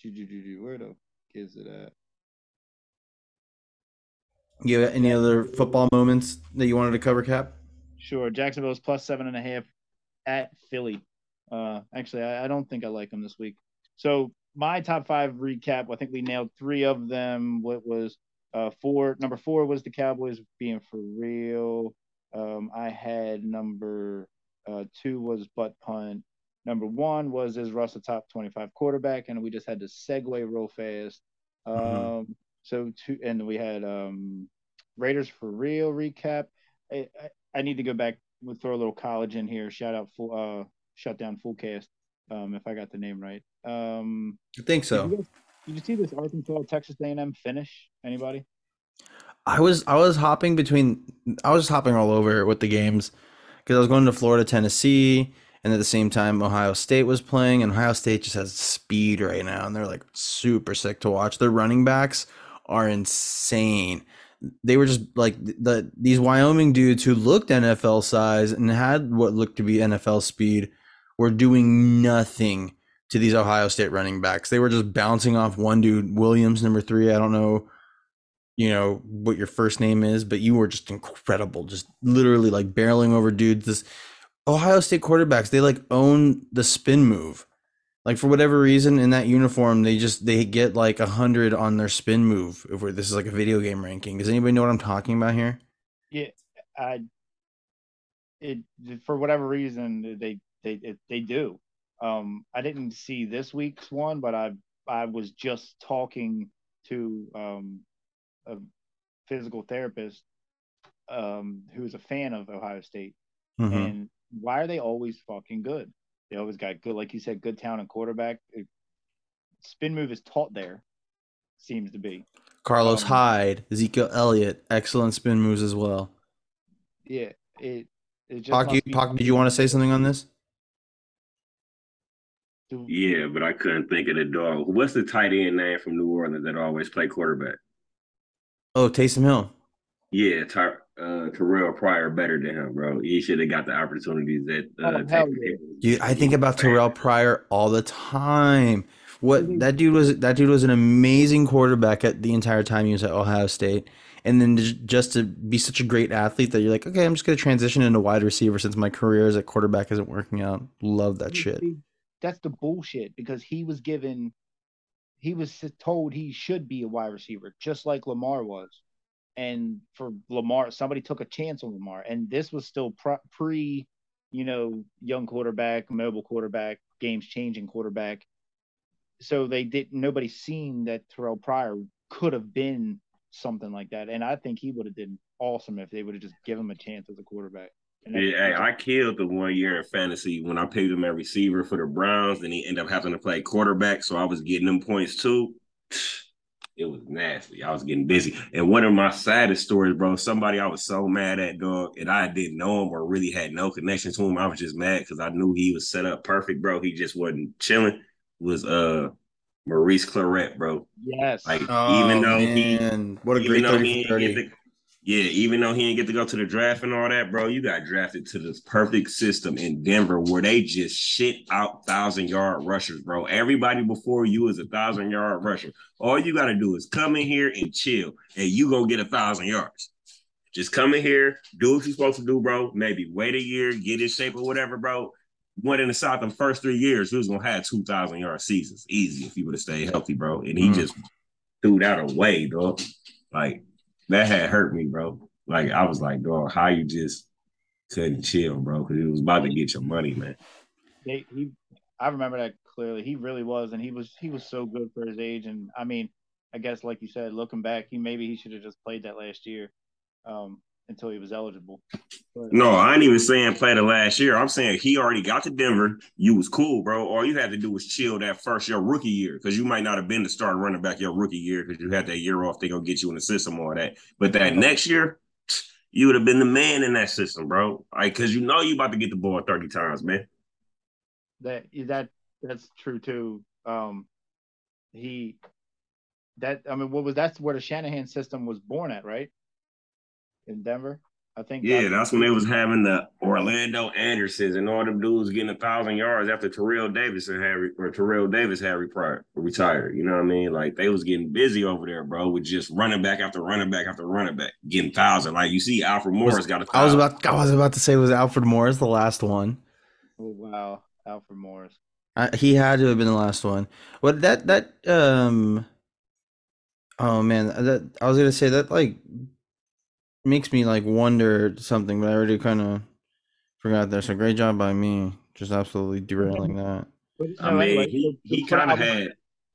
A: Where the is it at?
B: You have any other football moments that you wanted to cover, Cap?
A: Sure, Jacksonville's plus seven and a half at Philly. Uh, actually, I, I don't think I like them this week. So my top five recap. I think we nailed three of them. What was uh four? Number four was the Cowboys being for real. Um, I had number uh two was butt punt. Number one was is Russ a top twenty five quarterback, and we just had to segue real fast. Um,
B: Mhm.
A: so two, and we had um Raiders for real recap. I, I, I need to go back. We'll throw a little college in here. Shout out full uh shut down full cast. Um, if I got the name right. Um,
B: I think
A: did,
B: so.
A: you guys, did you see this Arkansas Texas A&M finish? Anybody?
B: I was I was hopping between I was hopping all over with the games because I was going to Florida, Tennessee, and at the same time Ohio State was playing, and Ohio State just has speed right now, and they're like super sick to watch. Their running backs are insane. They were just like the these Wyoming dudes who looked NFL size and had what looked to be NFL speed were doing nothing to these Ohio State running backs. They were just bouncing off one dude, Williams, number three. I don't know you know what your first name is, but you were just incredible, just literally like barreling over dudes. This Ohio State quarterbacks, they like own the spin move. Like for whatever reason, in that uniform, they just they get like a hundred on their spin move. If we're, this is like a video game ranking, does anybody know what I'm talking about here?
A: Yeah, I it for whatever reason they they it, they do. Um, I didn't see this week's one, but I I was just talking to um, a physical therapist um, who is a fan of Ohio State,
B: Mhm.
A: and why are they always fucking good? They always got good, like you said, good talent and quarterback. It, spin move is taught there, seems to be.
B: Carlos
A: um,
B: Hyde, Ezekiel Elliott, excellent spin moves as well.
A: Yeah, it it just
B: Pac, you,
A: be-
B: Pac, did you want to say something on this?
C: Yeah, but I couldn't think of the dog. What's the tight end name from New Orleans that always play quarterback?
B: Oh, Taysom Hill.
C: Yeah, Ty- uh, Terrell Pryor better than him, bro. He should have got the opportunities that uh,
A: Oh,
C: Taysom
A: yeah.
C: Hill-
B: Dude, I think about Terrell Pryor all the time. What
A: Mhm.
B: that dude was that dude was an amazing quarterback at the entire time he was at Ohio State. And then just to be such a great athlete that you're like, okay, I'm just gonna transition into wide receiver since my career as a quarterback isn't working out. Love that shit.
A: That's the bullshit because he was given, he was told he should be a wide receiver, just like Lamar was. And for Lamar, somebody took a chance on Lamar, and this was still pre, you know, young quarterback, mobile quarterback, games changing quarterback. So they did. Nobody seen that Terrell Pryor could have been something like that, and I think he would have been awesome if they would have just given him a chance as a quarterback. And that's-
C: Yeah, hey, I killed the one year in fantasy when I paid him at receiver for the Browns, and he ended up having to play quarterback, so I was getting them points too. It was nasty. I was getting busy. And one of my saddest stories, bro, somebody I was so mad at, dog, and I didn't know him or really had no connection to him. I was just mad because I knew he was set up perfect, bro. He just wasn't chilling. Was uh Maurice Clarett, bro.
A: yes,
C: Like
B: Oh,
C: even though he
B: man. what a great
C: though
B: 30
C: he
B: for
C: didn't
B: 30.
C: get to, yeah, even though he didn't get to go to the draft and all that, bro, you got drafted to this perfect system in Denver where they just shit out thousand yard rushers, bro. Everybody before you is a thousand yard rusher. All you got to do is come in here and chill, and you gonna get a thousand yards. Just come in here, do what you're supposed to do, bro. Maybe wait a year, get in shape or whatever, bro. Went in the South the first three years, he was gonna have two thousand yard seasons, easy if he would have stayed healthy, bro. And he
B: Mm.
C: just threw that away, dog. Like that had hurt me, bro. Like I was like, dog, how you just couldn't chill, bro? Because it was about to get your money, man.
A: he I remember that clearly. He really was, and he was he was so good for his age. And I mean, I guess like you said, looking back, he maybe he should have just played that last year, um, until he was eligible. But,
C: No, I ain't even saying play the last year. I'm saying he already got to Denver. You was cool, bro. All you had to do was chill that first your rookie year because you might not have been the starting running back your rookie year because you had that year off. They gonna get you in the system, all that. But that next year, you would have been the man in that system, bro. Like, cause you know you about to get the ball 30 times, man.
A: that that that's true too. Um, he that I mean, what was that's where the Shanahan system was born at, right? In Denver, I think.
C: Yeah, that's when they was having the Orlando Andersons and all them dudes getting a thousand yards after Terrell Davis and Harry or Terrell Davis had retired. Retired, you know what I mean? Like they was getting busy over there, bro, with just running back after running back after running back, getting thousand. Like you see, Alfred Morris got a thousand.
B: I was about I was about to say was Alfred Morris the last one.
A: Oh, wow, Alfred Morris.
B: I, he had to have been the last one. What that that um oh man, that I was gonna say that like makes me like wonder something, but I already kind of forgot there. So great job by me, just absolutely derailing that.
C: I mean,
A: anyway,
C: he, he kind of had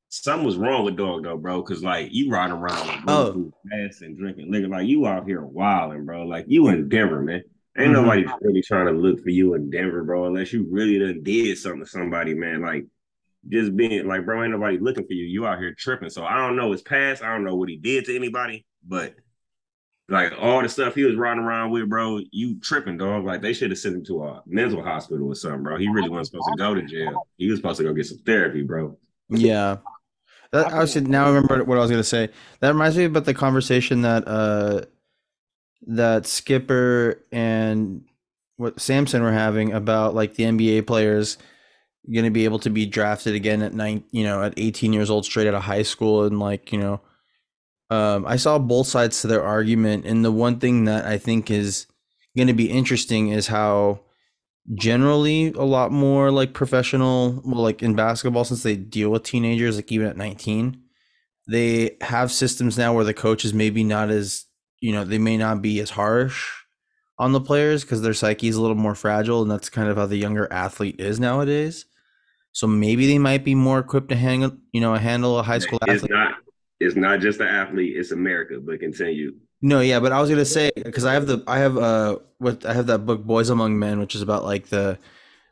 C: something was wrong with dog though, bro. Because like you riding around with
B: Oh.
C: fast and drinking liquor, like you out here wilding, bro. Like you in Denver, man. Ain't
B: Mhm.
C: nobody really trying to look for you in Denver, bro. Unless you really done did something to somebody, man. Like just being like, bro, ain't nobody looking for you. You out here tripping. So I don't know his past. I don't know what he did to anybody, but like all the stuff he was riding around with, bro, you tripping, dog. Like they should have sent him to a mental hospital or something, bro. He really wasn't supposed to go to jail. He was supposed to go get some therapy, bro.
B: Yeah. That, I should now remember what I was gonna say. That reminds me about the conversation that uh that Skipper and what Samson were having about like the NBA players gonna be able to be drafted again at nine you know, at eighteen years old straight out of high school and like, you know, um I saw both sides to their argument and the one thing that I think is gonna be interesting is how generally a lot more like professional well like in basketball since they deal with teenagers like even at 19 they have systems now where the coach is maybe not as you know they may not be as harsh on the players because their psyche is a little more fragile, and that's kind of how the younger athlete is nowadays. So maybe they might be more equipped to handle, you know, handle a high school athlete.
C: not. It's not just the athlete. It's America. But continue.
B: No, yeah, but I was gonna say because I have the I have uh what I have that book Boys Among Men, which is about like the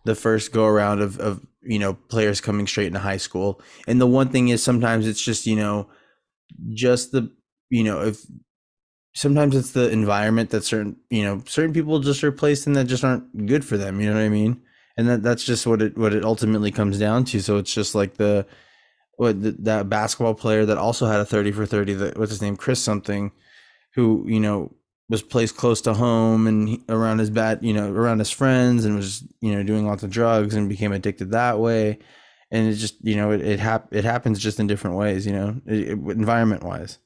B: the first go around of of you know players coming straight into high school, and the one thing is sometimes it's just you know just the you know if sometimes it's the environment that certain you know certain people just are placed in that just aren't good for them. You know what I mean? And that that's just what it what it ultimately comes down to. So it's just like the what that basketball player that also had a thirty for thirty. That what's his name, Chris something, who you know was placed close to home and he, around his bad you know around his friends and was you know doing lots of drugs and became addicted that way. And it just you know it it, hap- it happens just in different ways. You know, environment wise.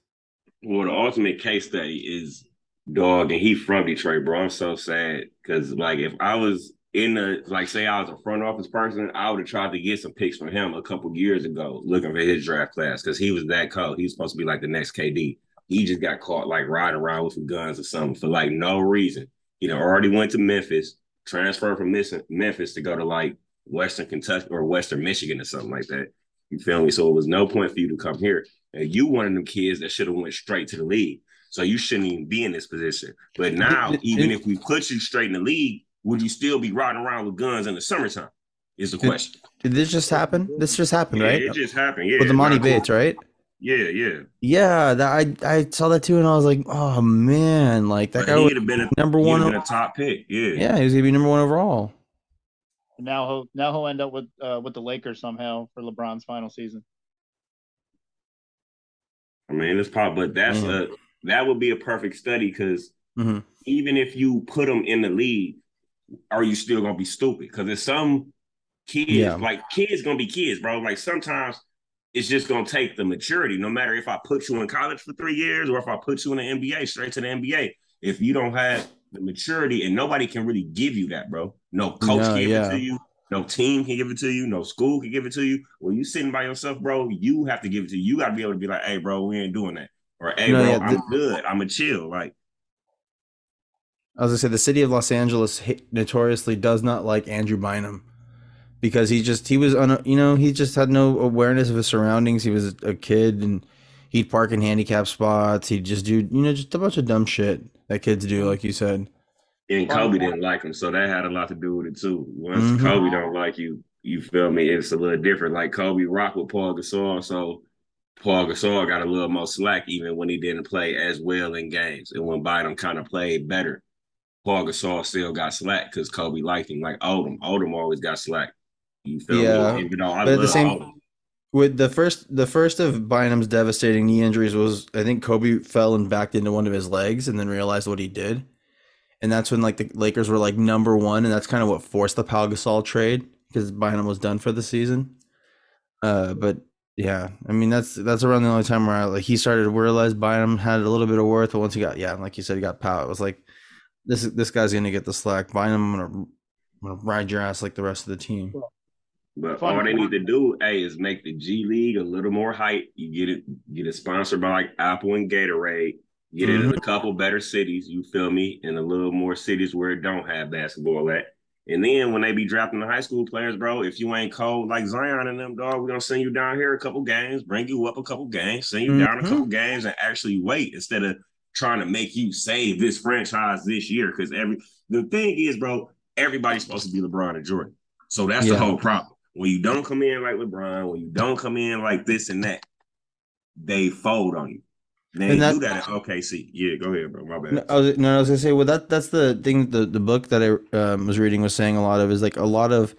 C: Well, the ultimate case study is dog, and he from Detroit, bro. I'm so sad because like if I was in the like say I was a front office person, I would have tried to get some picks from him a couple years ago, looking for his draft class because he was that cold. He was supposed to be like the next KD. He just got caught like riding around with some guns or something for like no reason. You know, already went to Memphis, transferred from Memphis to go to like Western Kentucky or Western Michigan or something like that. You feel me? So it was no point for you to come here. And you one of them kids that should have went straight to the league. So you shouldn't even be in this position. But now, even if we put you straight in the league, would you still be riding around with guns in the summertime? Is the question.
B: Did this just happen? This just happened,
C: yeah,
B: right?
C: It just happened. Yeah.
B: With the Emoni Bates, right?
C: Yeah, yeah.
B: Yeah, that I I saw that too, and I was like, oh man, like that
C: But
B: guy would
C: would have been a
B: number one.
C: would've been a top pick. Yeah.
B: Yeah, he was gonna be number one overall.
A: Now he'll now he'll end up with uh, with the Lakers somehow for LeBron's final season.
C: I mean, it's probably, but that's
B: Mhm.
C: a that would be a perfect study because
B: Mhm.
C: even if you put them in the league, are you still gonna be stupid? Because there's some kids,
B: Yeah.
C: like kids, gonna be kids, bro. Like sometimes it's just gonna take the maturity. No matter if I put you in college for three years or if I put you in the NBA, straight to the NBA. If you don't have the maturity, and nobody can really give you that, bro. No coach
B: No,
C: can give it to you. No team can give it to you. No school can give it to you. When you sitting by yourself, bro, you have to give it to you. You got to be able to be like, "Hey, bro, we ain't doing that," or "Hey,
B: No,
C: bro,
B: yeah,
C: I'm
B: th-
C: good. I'm a chill." Like,
B: I was gonna say the city of Los Angeles notoriously does not like Andrew Bynum because he just he was on you know he just had no awareness of his surroundings. He was a kid and he'd park in handicap spots. He'd just do you know just a bunch of dumb shit that kids do, like you said.
C: and Kobe didn't like him, so that had a lot to do with it too. Once
B: Mhm.
C: Kobe don't like you, you feel me? It's a little different. Like Kobe rock with Pau Gasol, so Pau Gasol got a little more slack even when he didn't play as well in games, and when Bynum kind of played better. Pau Gasol still got slack because Kobe liked him. Like Odom, Odom always got slack. You feel
B: Yeah,
C: me? Even though I
B: but the same-
C: Odom.
B: With the first the first of Bynum's devastating knee injuries was I think Kobe fell and backed into one of his legs and then realized what he did. And that's when like the Lakers were like number one, and that's kind of what forced the Pau Gasol trade because Bynum was done for the season. Uh, but yeah, I mean that's that's around the only time where I, like he started to realize Bynum had a little bit of worth, but once he got yeah, like you said, he got Pau. It was like this this guy's gonna get the slack. Bynum, I'm gonna, I'm gonna ride your ass like the rest of the team.
C: But
A: Fun
C: all they need to do, hey, is make the G League a little more hype. You get it, get it sponsored by like Apple and Gatorade. Get it in a couple better cities. You feel me? In a little more cities where it don't have basketball at. And then when they be drafting the high school players, bro, if you ain't cold like Zion and them, dog, we're gonna send you down here a couple games, bring you up a couple games, send you down a
B: Mhm.
C: couple games, and actually wait instead of trying to make you save this franchise this year. Because every the thing is, bro, everybody's supposed to be LeBron and Jordan. So that's the whole problem. When you don't come in like LeBron, when you don't come in like this and that, they fold on you. They
B: And that-
C: do that at OKC. Yeah, go ahead, bro. My bad.
B: No, I was, no, I was gonna say, well, that that's the thing. The the book that I um, was reading was saying a lot of is like a lot of,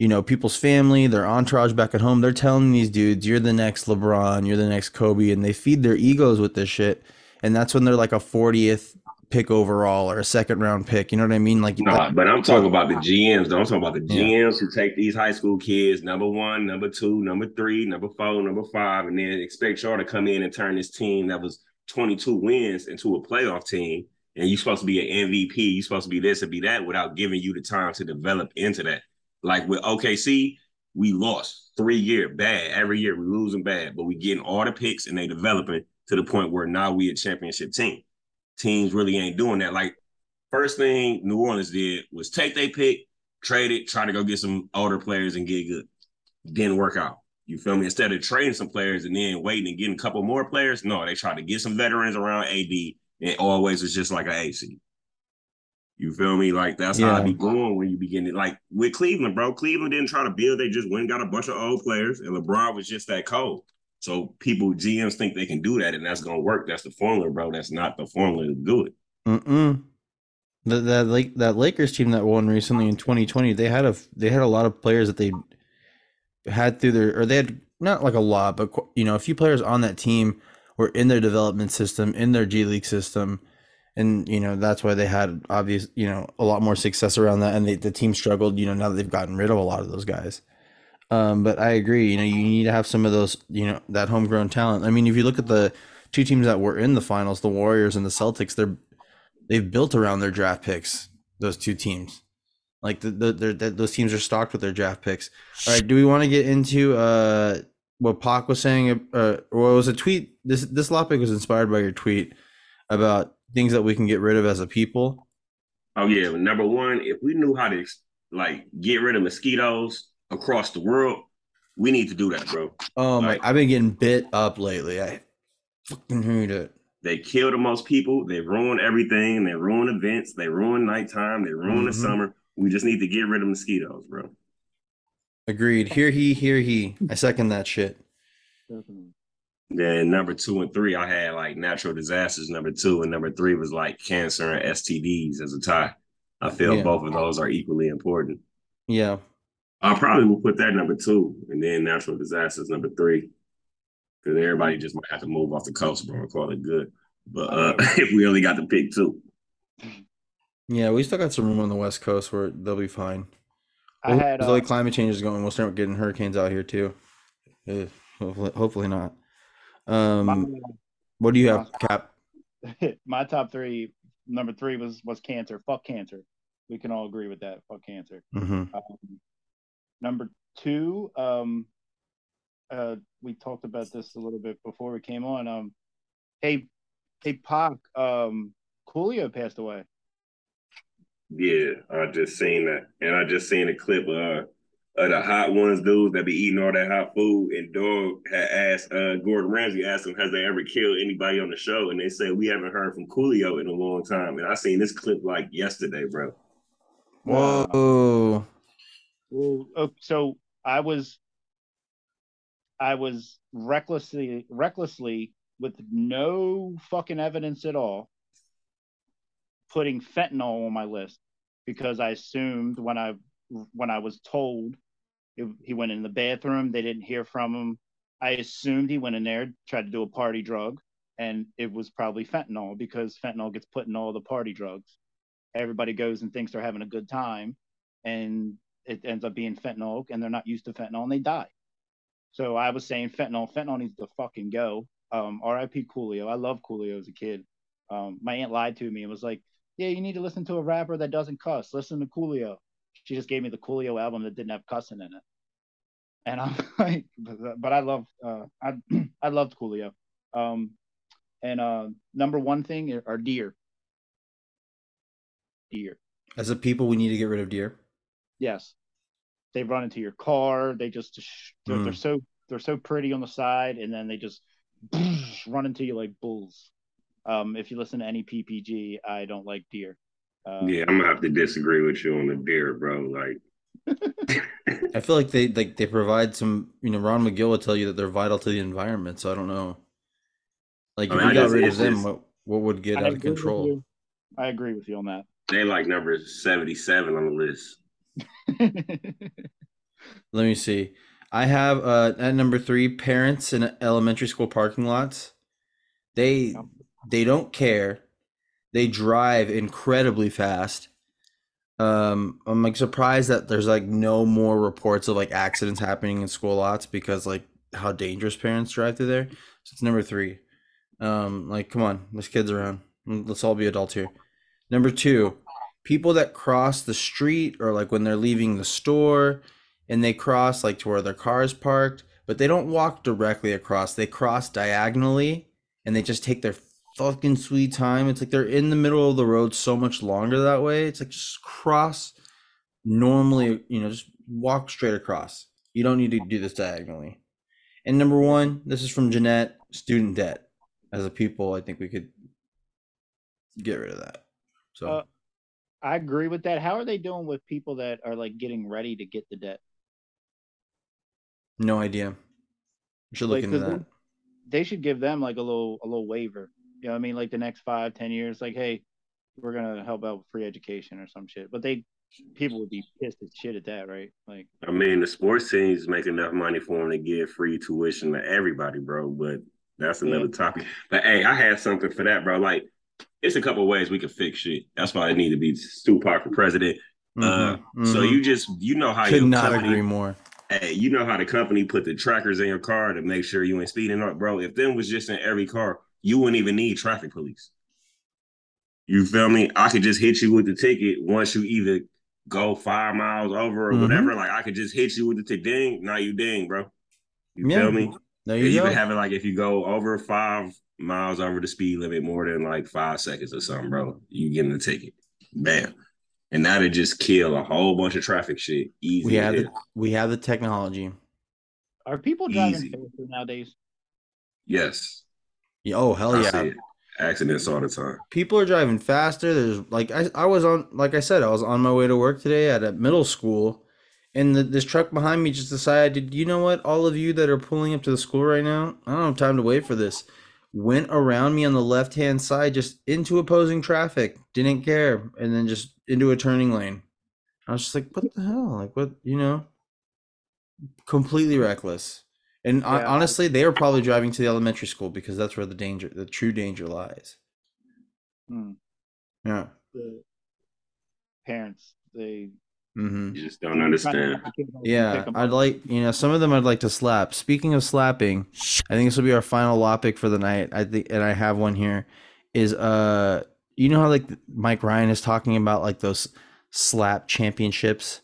B: you know, people's family, their entourage back at home. They're telling these dudes, "You're the next LeBron, you're the next Kobe," and they feed their egos with this shit. And that's when they're like a 40th pick overall or a second round pick. You know what I mean? Like,
C: No, but I'm talking about the GMs. Though. I'm talking about the
B: Yeah.
C: GMs who take these high school kids, number one, number two, number three, number four, number five, and then expect y'all to come in and turn this team that was 22 wins into a playoff team. And you're supposed to be an MVP. You're supposed to be this and be that without giving you the time to develop into that. Like with OKC, we lost three year bad. Every year we losing bad, but we getting all the picks and they developing to the point where now we a championship team. Teams really ain't doing that. Like first thing New Orleans did was take their pick, trade it, try to go get some older players and get good. Didn't work out. You feel me? Instead of trading some players and then waiting and getting a couple more players, no, they tried to get some veterans around AD and always was just like an AC. You feel me? Like that's yeah. how it be going when you begin it. Like with Cleveland, bro. Cleveland didn't try to build; they just went and got a bunch of old players, and LeBron was just that cold. So people, GMs think they can do that, and that's gonna work. That's the formula, bro. That's not the formula to do it.
B: Mm-mm. That that like that Lakers team that won recently in 2020, they had a they had a lot of players that they had through their or they had not like a lot, but you know, a few players on that team were in their development system, in their G League system, and you know that's why they had obvious you know a lot more success around that, and they, the team struggled. You know now that they've gotten rid of a lot of those guys. Um, but I agree. You know, you need to have some of those. You know, that homegrown talent. I mean, if you look at the two teams that were in the finals, the Warriors and the Celtics, they're they've built around their draft picks. Those two teams, like the, the, the those teams are stocked with their draft picks. All right, do we want to get into uh what Pac was saying? Uh, or was a tweet? This this topic was inspired by your tweet about things that we can get rid of as a people.
C: Oh yeah, number one, if we knew how to like get rid of mosquitoes across the world, we need to do that, bro.
B: Oh like, my! I've been getting bit up lately. I fucking hate it.
C: They kill the most people. They ruin everything. They ruin events. They ruin nighttime. They ruin mm-hmm. the summer. We just need to get rid of mosquitoes, bro.
B: Agreed. Here he, here he. I second that shit.
C: Then number two and three, I had like natural disasters. Number two and number three was like cancer and STDs as a tie. I feel yeah. both of those are equally important.
B: Yeah.
C: I probably will put that number two, and then natural disasters number three because everybody just might have to move off the coast, bro, and call it good. But uh, if we only got to pick two,
B: yeah, we still got some room on the west coast where they'll be fine. I had uh, like climate change is going, we'll start getting hurricanes out here too. Uh, hopefully, hopefully not. Um, my, what do you have, Cap?
A: My top three, number three was was cancer. Fuck cancer. We can all agree with that. Fuck cancer.
B: Mm-hmm.
A: Um, number two, um, uh, we talked about this a little bit before we came on. Um, hey, hey, Pac, um, Coolio passed away.
C: Yeah, I just seen that, and I just seen a clip of, uh, of the hot ones dudes that be eating all that hot food. And Dog had asked uh, Gordon Ramsay asked him, "Has they ever killed anybody on the show?" And they said we haven't heard from Coolio in a long time. And I seen this clip like yesterday, bro.
B: Whoa.
A: Well, oh, so I was I was recklessly recklessly with no fucking evidence at all putting fentanyl on my list because I assumed when I when I was told it, he went in the bathroom, they didn't hear from him. I assumed he went in there, tried to do a party drug, and it was probably fentanyl because fentanyl gets put in all the party drugs. Everybody goes and thinks they're having a good time, and it ends up being fentanyl, and they're not used to fentanyl and they die. So I was saying fentanyl, fentanyl needs to fucking go. Um, R.I.P. Coolio. I love Coolio as a kid. Um, my aunt lied to me and was like, "Yeah, you need to listen to a rapper that doesn't cuss. Listen to Coolio." She just gave me the Coolio album that didn't have cussing in it, and I'm like, but I love, uh, I I loved Coolio. Um, and uh, number one thing are deer. Deer.
B: As a people, we need to get rid of deer.
A: Yes they run into your car. They just they're, mm. they're so they're so pretty on the side, and then they just run into you like bulls. Um, if you listen to any PPG, I don't like deer.
C: Um, yeah, I'm gonna have to disagree with you on the deer, bro. Like,
B: I feel like they like they provide some. You know, Ron Magill will tell you that they're vital to the environment. So I don't know. Like, if I mean, we got rid of them, what what would get I out of control?
A: I agree with you on that.
C: They like number seventy seven on the list.
B: Let me see. I have uh, at number three, parents in elementary school parking lots. They they don't care. They drive incredibly fast. Um, I'm like surprised that there's like no more reports of like accidents happening in school lots because like how dangerous parents drive through there. So it's number three. Um, like come on, there's kids around. Let's all be adults here. Number two, people that cross the street or like when they're leaving the store and they cross like to where their car is parked, but they don't walk directly across. They cross diagonally and they just take their fucking sweet time. It's like they're in the middle of the road so much longer that way. It's like just cross normally, you know, just walk straight across. You don't need to do this diagonally. And number one, this is from Jeanette, student debt. As a people, I think we could get rid of that. So
A: Uh, I agree with that. How are they doing with people that are like getting ready to get the debt?
B: no idea. Should look
A: like,
B: into
A: 'cause
B: that.
A: They should give them like a little a little waiver. You know what I mean? Like the next five, ten years, like, hey, we're gonna help out with free education or some shit. But they people would be pissed as shit at that, right? Like
C: I mean, the sports teams make enough money for them to give free tuition to everybody, bro. But that's another topic. But hey, I had something for that, bro. Like, it's a couple ways we can fix shit. That's why it need to be Stu Parker president. Uh,
B: Mhm,
C: So you just you know how you
B: not
C: company,
B: agree more.
C: Hey, you know how the company put the trackers in your car to make sure you ain't speeding up, bro. If them was just in every car, you wouldn't even need traffic police. You feel me? I could just hit you with the ticket once you either go five miles over or
B: Mhm.
C: whatever. Like I could just hit you with the ticket. Ding, now you ding, bro. You
B: Yeah,
C: feel me?
B: There
C: You even have it like if you go over five miles over the speed limit more than like five seconds or something, bro, you getting the ticket. Bam. And that'd just kill a whole bunch of traffic shit. Easy.
B: we have the we have the technology.
A: are people driving
C: Easy.
A: faster nowadays?
C: yes.
B: Yeah, Oh hell
C: I
B: yeah.
C: see it. Accidents all the time.
B: people are driving faster. There's like I, I was on like I said, I was on my way to work today at a middle school and the, this truck behind me just decided, you know what, all of you that are pulling up to the school right now, I don't have time to wait for this. Went around me on the left hand side, just into opposing traffic, didn't care, and then just into a turning lane. I was just like, what the hell? Like what you know? Completely reckless. And
A: Yeah.
B: honestly, they were probably driving to the elementary school because that's where the danger, the true danger lies.
A: Hmm.
B: Yeah.
A: The parents, they
B: Mm-hmm.
C: You just don't understand.
B: Yeah, I'd like you know some of them I'd like to slap. Speaking of slapping, I think this will be our final topic for the night. I think, and I have one here. Is uh, you know how like Mike Ryan is talking about like those slap championships,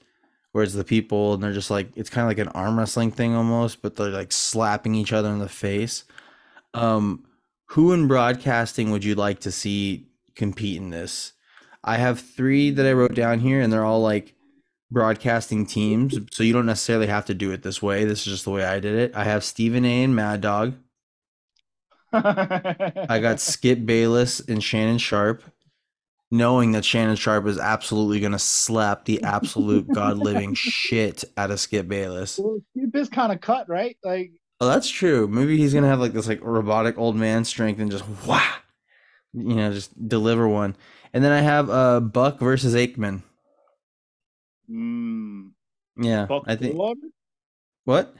B: where it's the people and they're just like it's kind of like an arm wrestling thing almost, but they're like slapping each other in the face. Um, who in broadcasting would you like to see compete in this? I have three that I wrote down here, and they're all like broadcasting teams, so you don't necessarily have to do it this way. This is just the way I did it. I have Stephen A. and Mad Dog. I got Skip Bayless and Shannon Sharpe, knowing that Shannon Sharpe is absolutely going to slap the absolute god living shit out of Skip Bayless.
A: Well, Skip is kind of cut, right? Like,
B: Oh, that's true. Maybe he's going to have like this like robotic old man strength and just wah, you know, just deliver one. And then I have uh Buck versus Aikman.
A: Mm,
B: Yeah,
A: Buck
B: I think
A: Showalter?
B: what?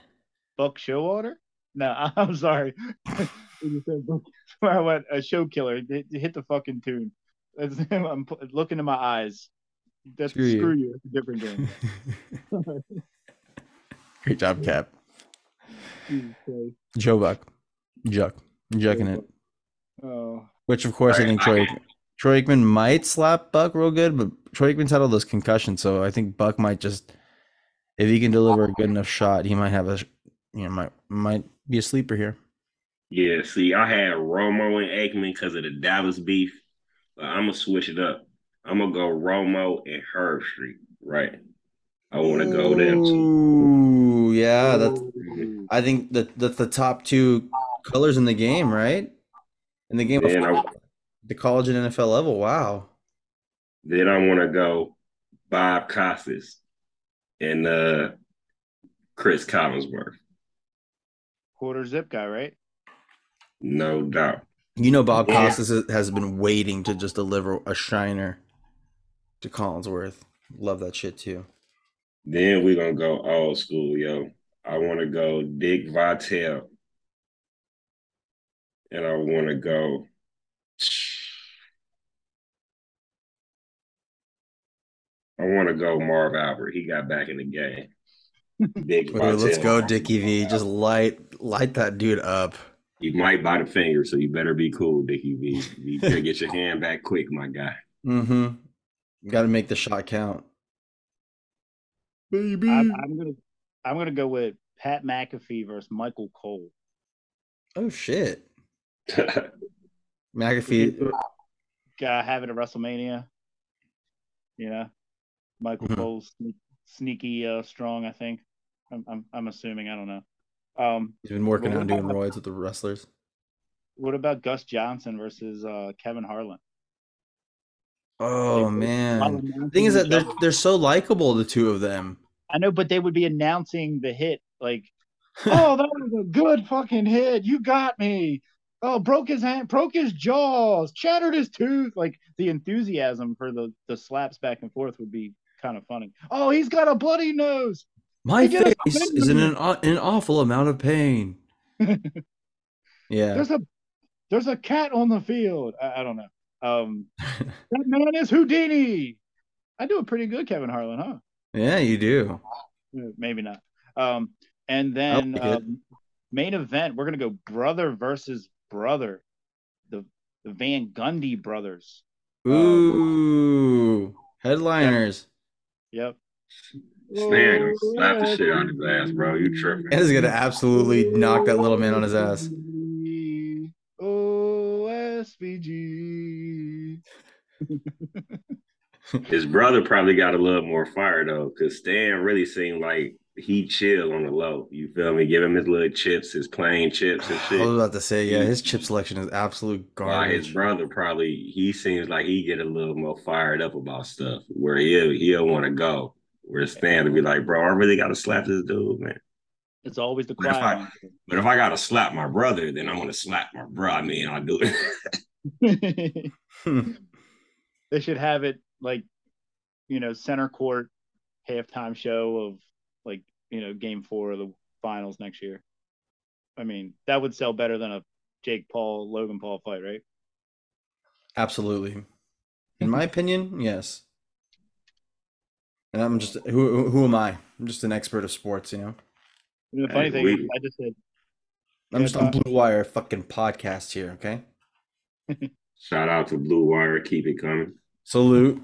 A: Buck Showalter? No, I'm sorry. You said Buck- I went a show killer. Hit, hit the fucking tune. That's, I'm looking in my eyes. That's
B: Screw
A: screw,
B: you.
A: you. It's a different game.
B: Great job, Cap.
A: Jesus Christ.
B: Joe Buck, Juck, jucking it.
A: Oh,
B: Which, of course, I think
C: I
B: Troy Troy Aikman might slap Buck real good, but Troy Aikman's had all those concussions, so I think Buck might just, if he can deliver a good enough shot, he might have a, you know, might might be a sleeper here.
C: Yeah, see, I had Romo and Aikman because of the Dallas beef. But I'm gonna switch it up. I'm gonna go Romo and Herbstreit. Right. I want to go them.
B: Ooh, yeah, that's.
A: Mm-hmm.
B: I think that that's the top two colors in the game, right? In the game, of
C: I
B: the college and NFL level. Wow.
C: Then I want to go Bob Costas and uh Chris Collinsworth.
A: quarter zip guy, right?
C: No doubt.
B: You know, Bob
C: Yeah.
B: Costas has- has been waiting to just deliver a shiner to Collinsworth. Love that shit too.
C: Then we're gonna go old school, yo. I want to go Dick Vitale. And I want to go. I want to go Marv Albert. He got back in the game. Dick
B: Wait, let's go, Dickie V. Just light light that dude up.
C: You might bite a finger, so you better be cool, Dickie V. You better get your hand back quick, my guy.
B: Mm-hmm. Got to make the shot count. Baby.
A: I'm, I'm gonna, I'm gonna go with Pat McAfee versus Michael Cole.
B: oh shit. McAfee.
A: uh, having a WrestleMania. You know, Michael
B: Mhm.
A: Cole's sneaky uh, strong. I think. I'm, I'm I'm assuming. I don't know. Um,
B: He's been working on doing roids with the wrestlers.
A: what about Gus Johnson versus uh, Kevin Harlan?
B: Oh
A: Like,
B: man. The thing is that they're they're so likable, the two of them.
A: I know, but they would be announcing the hit like, "Oh, that was a good fucking hit. You got me." Oh, broke his hand, broke his jaws, shattered his tooth. Like the enthusiasm for the the slaps back and forth would be kind of funny. Oh, he's got a bloody nose.
B: My
A: a
B: face is in an an awful amount of pain. yeah.
A: There's a there's a cat on the field. I, I don't know. Um, that man is Houdini. I do a pretty good Kevin Harlan, huh?
B: Yeah, you do.
A: Uh, Maybe not. Um, and then
B: like
A: um, main event, we're gonna go brother versus brother, the the Van Gundy brothers.
B: Ooh. Headliners.
A: Yep.
C: Stan gonna oh, slap the shit on of his ass, bro. You tripping.
B: That is gonna absolutely knock that little man on his ass.
A: OSBG.
C: His brother probably got a little more fire though, because Stan really seemed like he chill on the low. You feel me? Give him his little chips, his plain chips and
B: I was about to say, yeah, his chip selection is absolute
C: While his brother probably he seems like he get a little more fired up about stuff where he'll he'll want to go. Where Stan to be like, bro, I really gotta slap this dude, man.
A: It's always the
C: But if I- But if I gotta slap my brother, then I'm gonna slap my bro. I mean, I'll do it.
A: Hmm. they should have it like, you know, center court halftime show of like, you know, game four of the finals next year. I mean, that would sell better than a Jake Paul, Logan Paul fight, right?
B: Absolutely. In mm-hmm. my opinion, yes. And I'm just who who am I? I'm just an expert of sports, you know.
A: And the funny
C: Hey,
A: thing
C: we-
A: is, I just said,
B: I'm just on Blue Wire fucking podcast here, okay?
C: Shout out to Blue Wire, keep it coming.
B: Salute.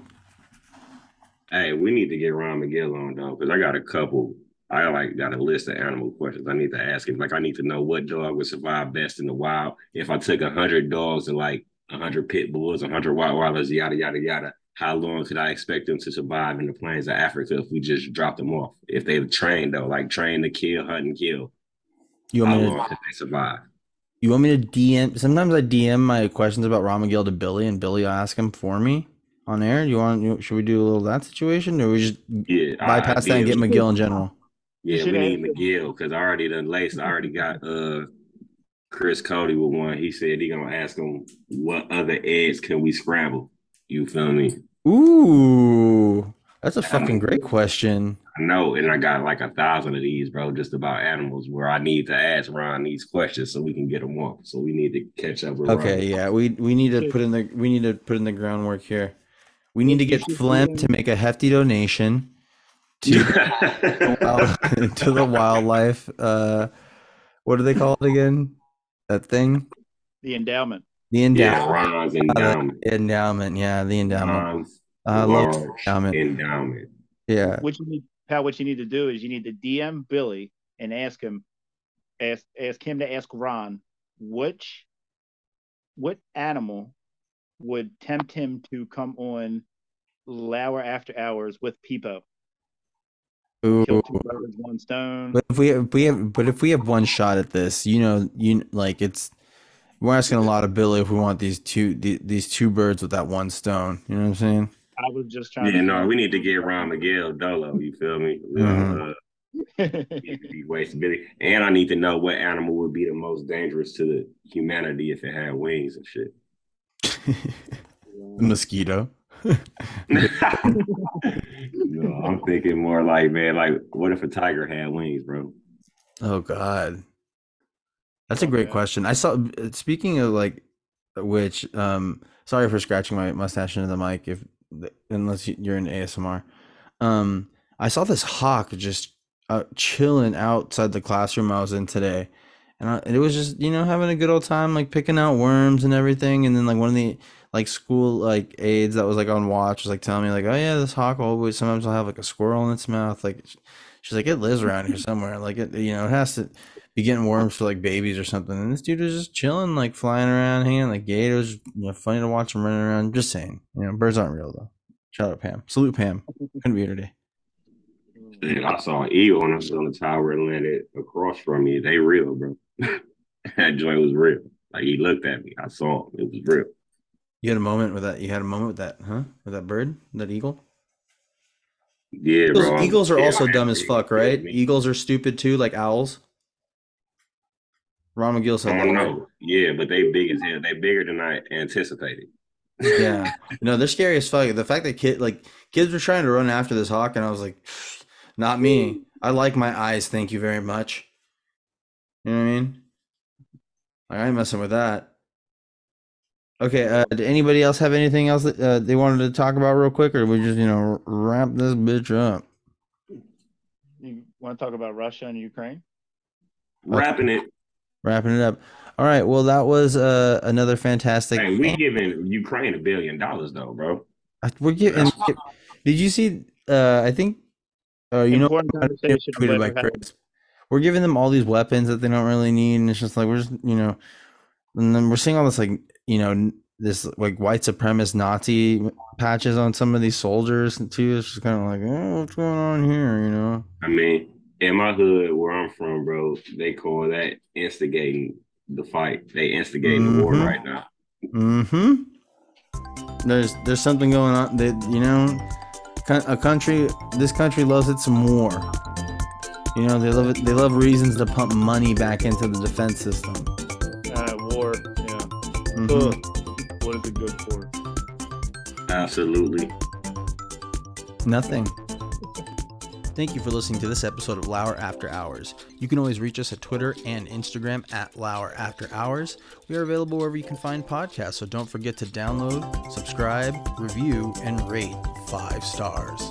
C: Hey, we need to get Ron Magill on though, because I got a couple. I like got a list of animal questions I need to ask him. Like I need to know what dog would survive best in the wild. If I took a hundred dogs and like a hundred pit bulls, a hundred Rottweilers, yada yada yada, how long could I expect them to survive in the plains of Africa if we just dropped them off? If they trained though, like trained to kill, hunt, and kill,
B: You
C: how
B: want me
C: long
B: to
C: could they survive?
B: you want me to DM sometimes I DM my questions about Ron Magill to Billy and Billy will ask them for me on air. You want you, should we do a little of that situation or we just
C: Yeah,
B: bypass that and get. Magill in general?
C: Yeah,
A: should
C: we need. Magill because I already done laced. I already got uh Chris Cody with one. He said he gonna ask him what other eggs can we scramble. You feel me?
B: Ooh. That's a fucking great question.
C: I know, and I got like a thousand of these, bro, just about animals where I need to ask Ron these questions so we can get them off. So we need to catch up with
B: Okay,
C: Ron.
B: yeah, we we need to put in the we need to put in the groundwork here. We need to get
A: should
B: Flem to make a hefty donation to wild- to the wildlife. Uh, what do they call it again? That thing,
A: the endowment.
B: the
C: yeah,
B: endowment.
C: Ron's endowment.
B: endowment, yeah, the endowment.
C: Ron's
B: I love
C: large
B: endowment.
C: endowment.
B: Yeah,
A: What you need, Pat, what you need to do is you need to DM Billy and ask him, ask ask him to ask Ron which what animal would tempt him to come on Lauer After Hours with Peepo.
B: Ooh.
A: Kill two birds with one stone.
B: But if we if we have but if we have one shot at this, you know, you like it's we're asking a lot of Billy if we want these two the, these two birds with that one stone. You know what I'm saying?
A: I was just trying
C: Yeah,
A: to
C: no, we need to get Ron Magill Dolo. You feel me?
B: Mm-hmm.
C: uh, need to be wasting Billy. And I need to know what animal would be the most dangerous to the humanity if it had wings and shit.
B: the mosquito.
C: No, I'm thinking more like, man, like, what if a tiger had wings, bro?
B: Oh God, that's a great
A: Okay.
B: question. I saw. Speaking of like, which, um, sorry for scratching my mustache into the mic. If unless you- you're in ASMR, um, I saw this hawk just uh, chilling outside the classroom I was in today, and, I, and it was just you know having a good old time, like picking out worms and everything. And then like one of the like school like aides that was like on watch was like telling me like, oh yeah, this hawk always sometimes will have like a squirrel in its mouth, like. She's like, it lives around here somewhere. Like it, you know, it has to be getting worms for like babies or something. And this dude was just chilling, like flying around, hanging. It was you know funny to watch him running around. Just saying, you know, birds aren't real though. Shout out Pam. Salute Pam. Couldn't be here today.
C: I saw an eagle I was on the tower and landed across from me. They real, bro. that joint was real. Like he looked at me. I saw him. It was real.
B: You had a moment with that. You had a moment with that, huh? With that bird, that eagle.
C: Yeah,
B: Eagles,
C: bro.
B: eagles are
C: Yeah,
B: also dumb as fuck, right? Eagles are stupid too, like owls. Ron
C: Magill
B: said that.
C: don't
B: right?
C: know. Yeah, but they big as hell. They bigger than I anticipated.
B: Yeah, no, they're scary as fuck. The fact that kid, like kids were trying to run after this hawk, and I was like, not me. I like my eyes, thank you very much. You know what I mean? Like, I ain't messing with that. Okay, uh, did anybody else have anything else that uh, they wanted to talk about real quick, or we just you know wrap this bitch up?
A: You want to talk about Russia and Ukraine?
C: Wrapping it.
B: Wrapping it up. All right. Well, that was uh, another fantastic.
C: Hey, we giving Ukraine a billion dollars though, bro.
B: We're getting. Did you see? Uh, I think. Uh, you know,
A: Important
B: I
A: conversation
B: tweeted
A: we've
B: by
A: ever had.
B: Chris. We're giving them all these weapons that they don't really need, and it's just like we're just you know, and then we're seeing all this like you know this like white supremacist Nazi patches on some of these soldiers too. It's just kind of like, oh, what's going on here? You know?
C: I mean, in my hood where I'm from, bro, they call that instigating the fight. They instigating the war
B: Mhm.
C: right now.
B: Mm hmm. There's there's something going on that you know, a country. This country loves it some war. You know, they love it. They love reasons to pump money back into the defense system.
A: War. Yeah. Ugh. What is it good for?
C: Absolutely.
B: Nothing. Thank you for listening to this episode of Lauer After Hours. You can always reach us at Twitter and Instagram at Lauer After Hours. We are available wherever you can find podcasts, so don't forget to download, subscribe, review, and rate five stars.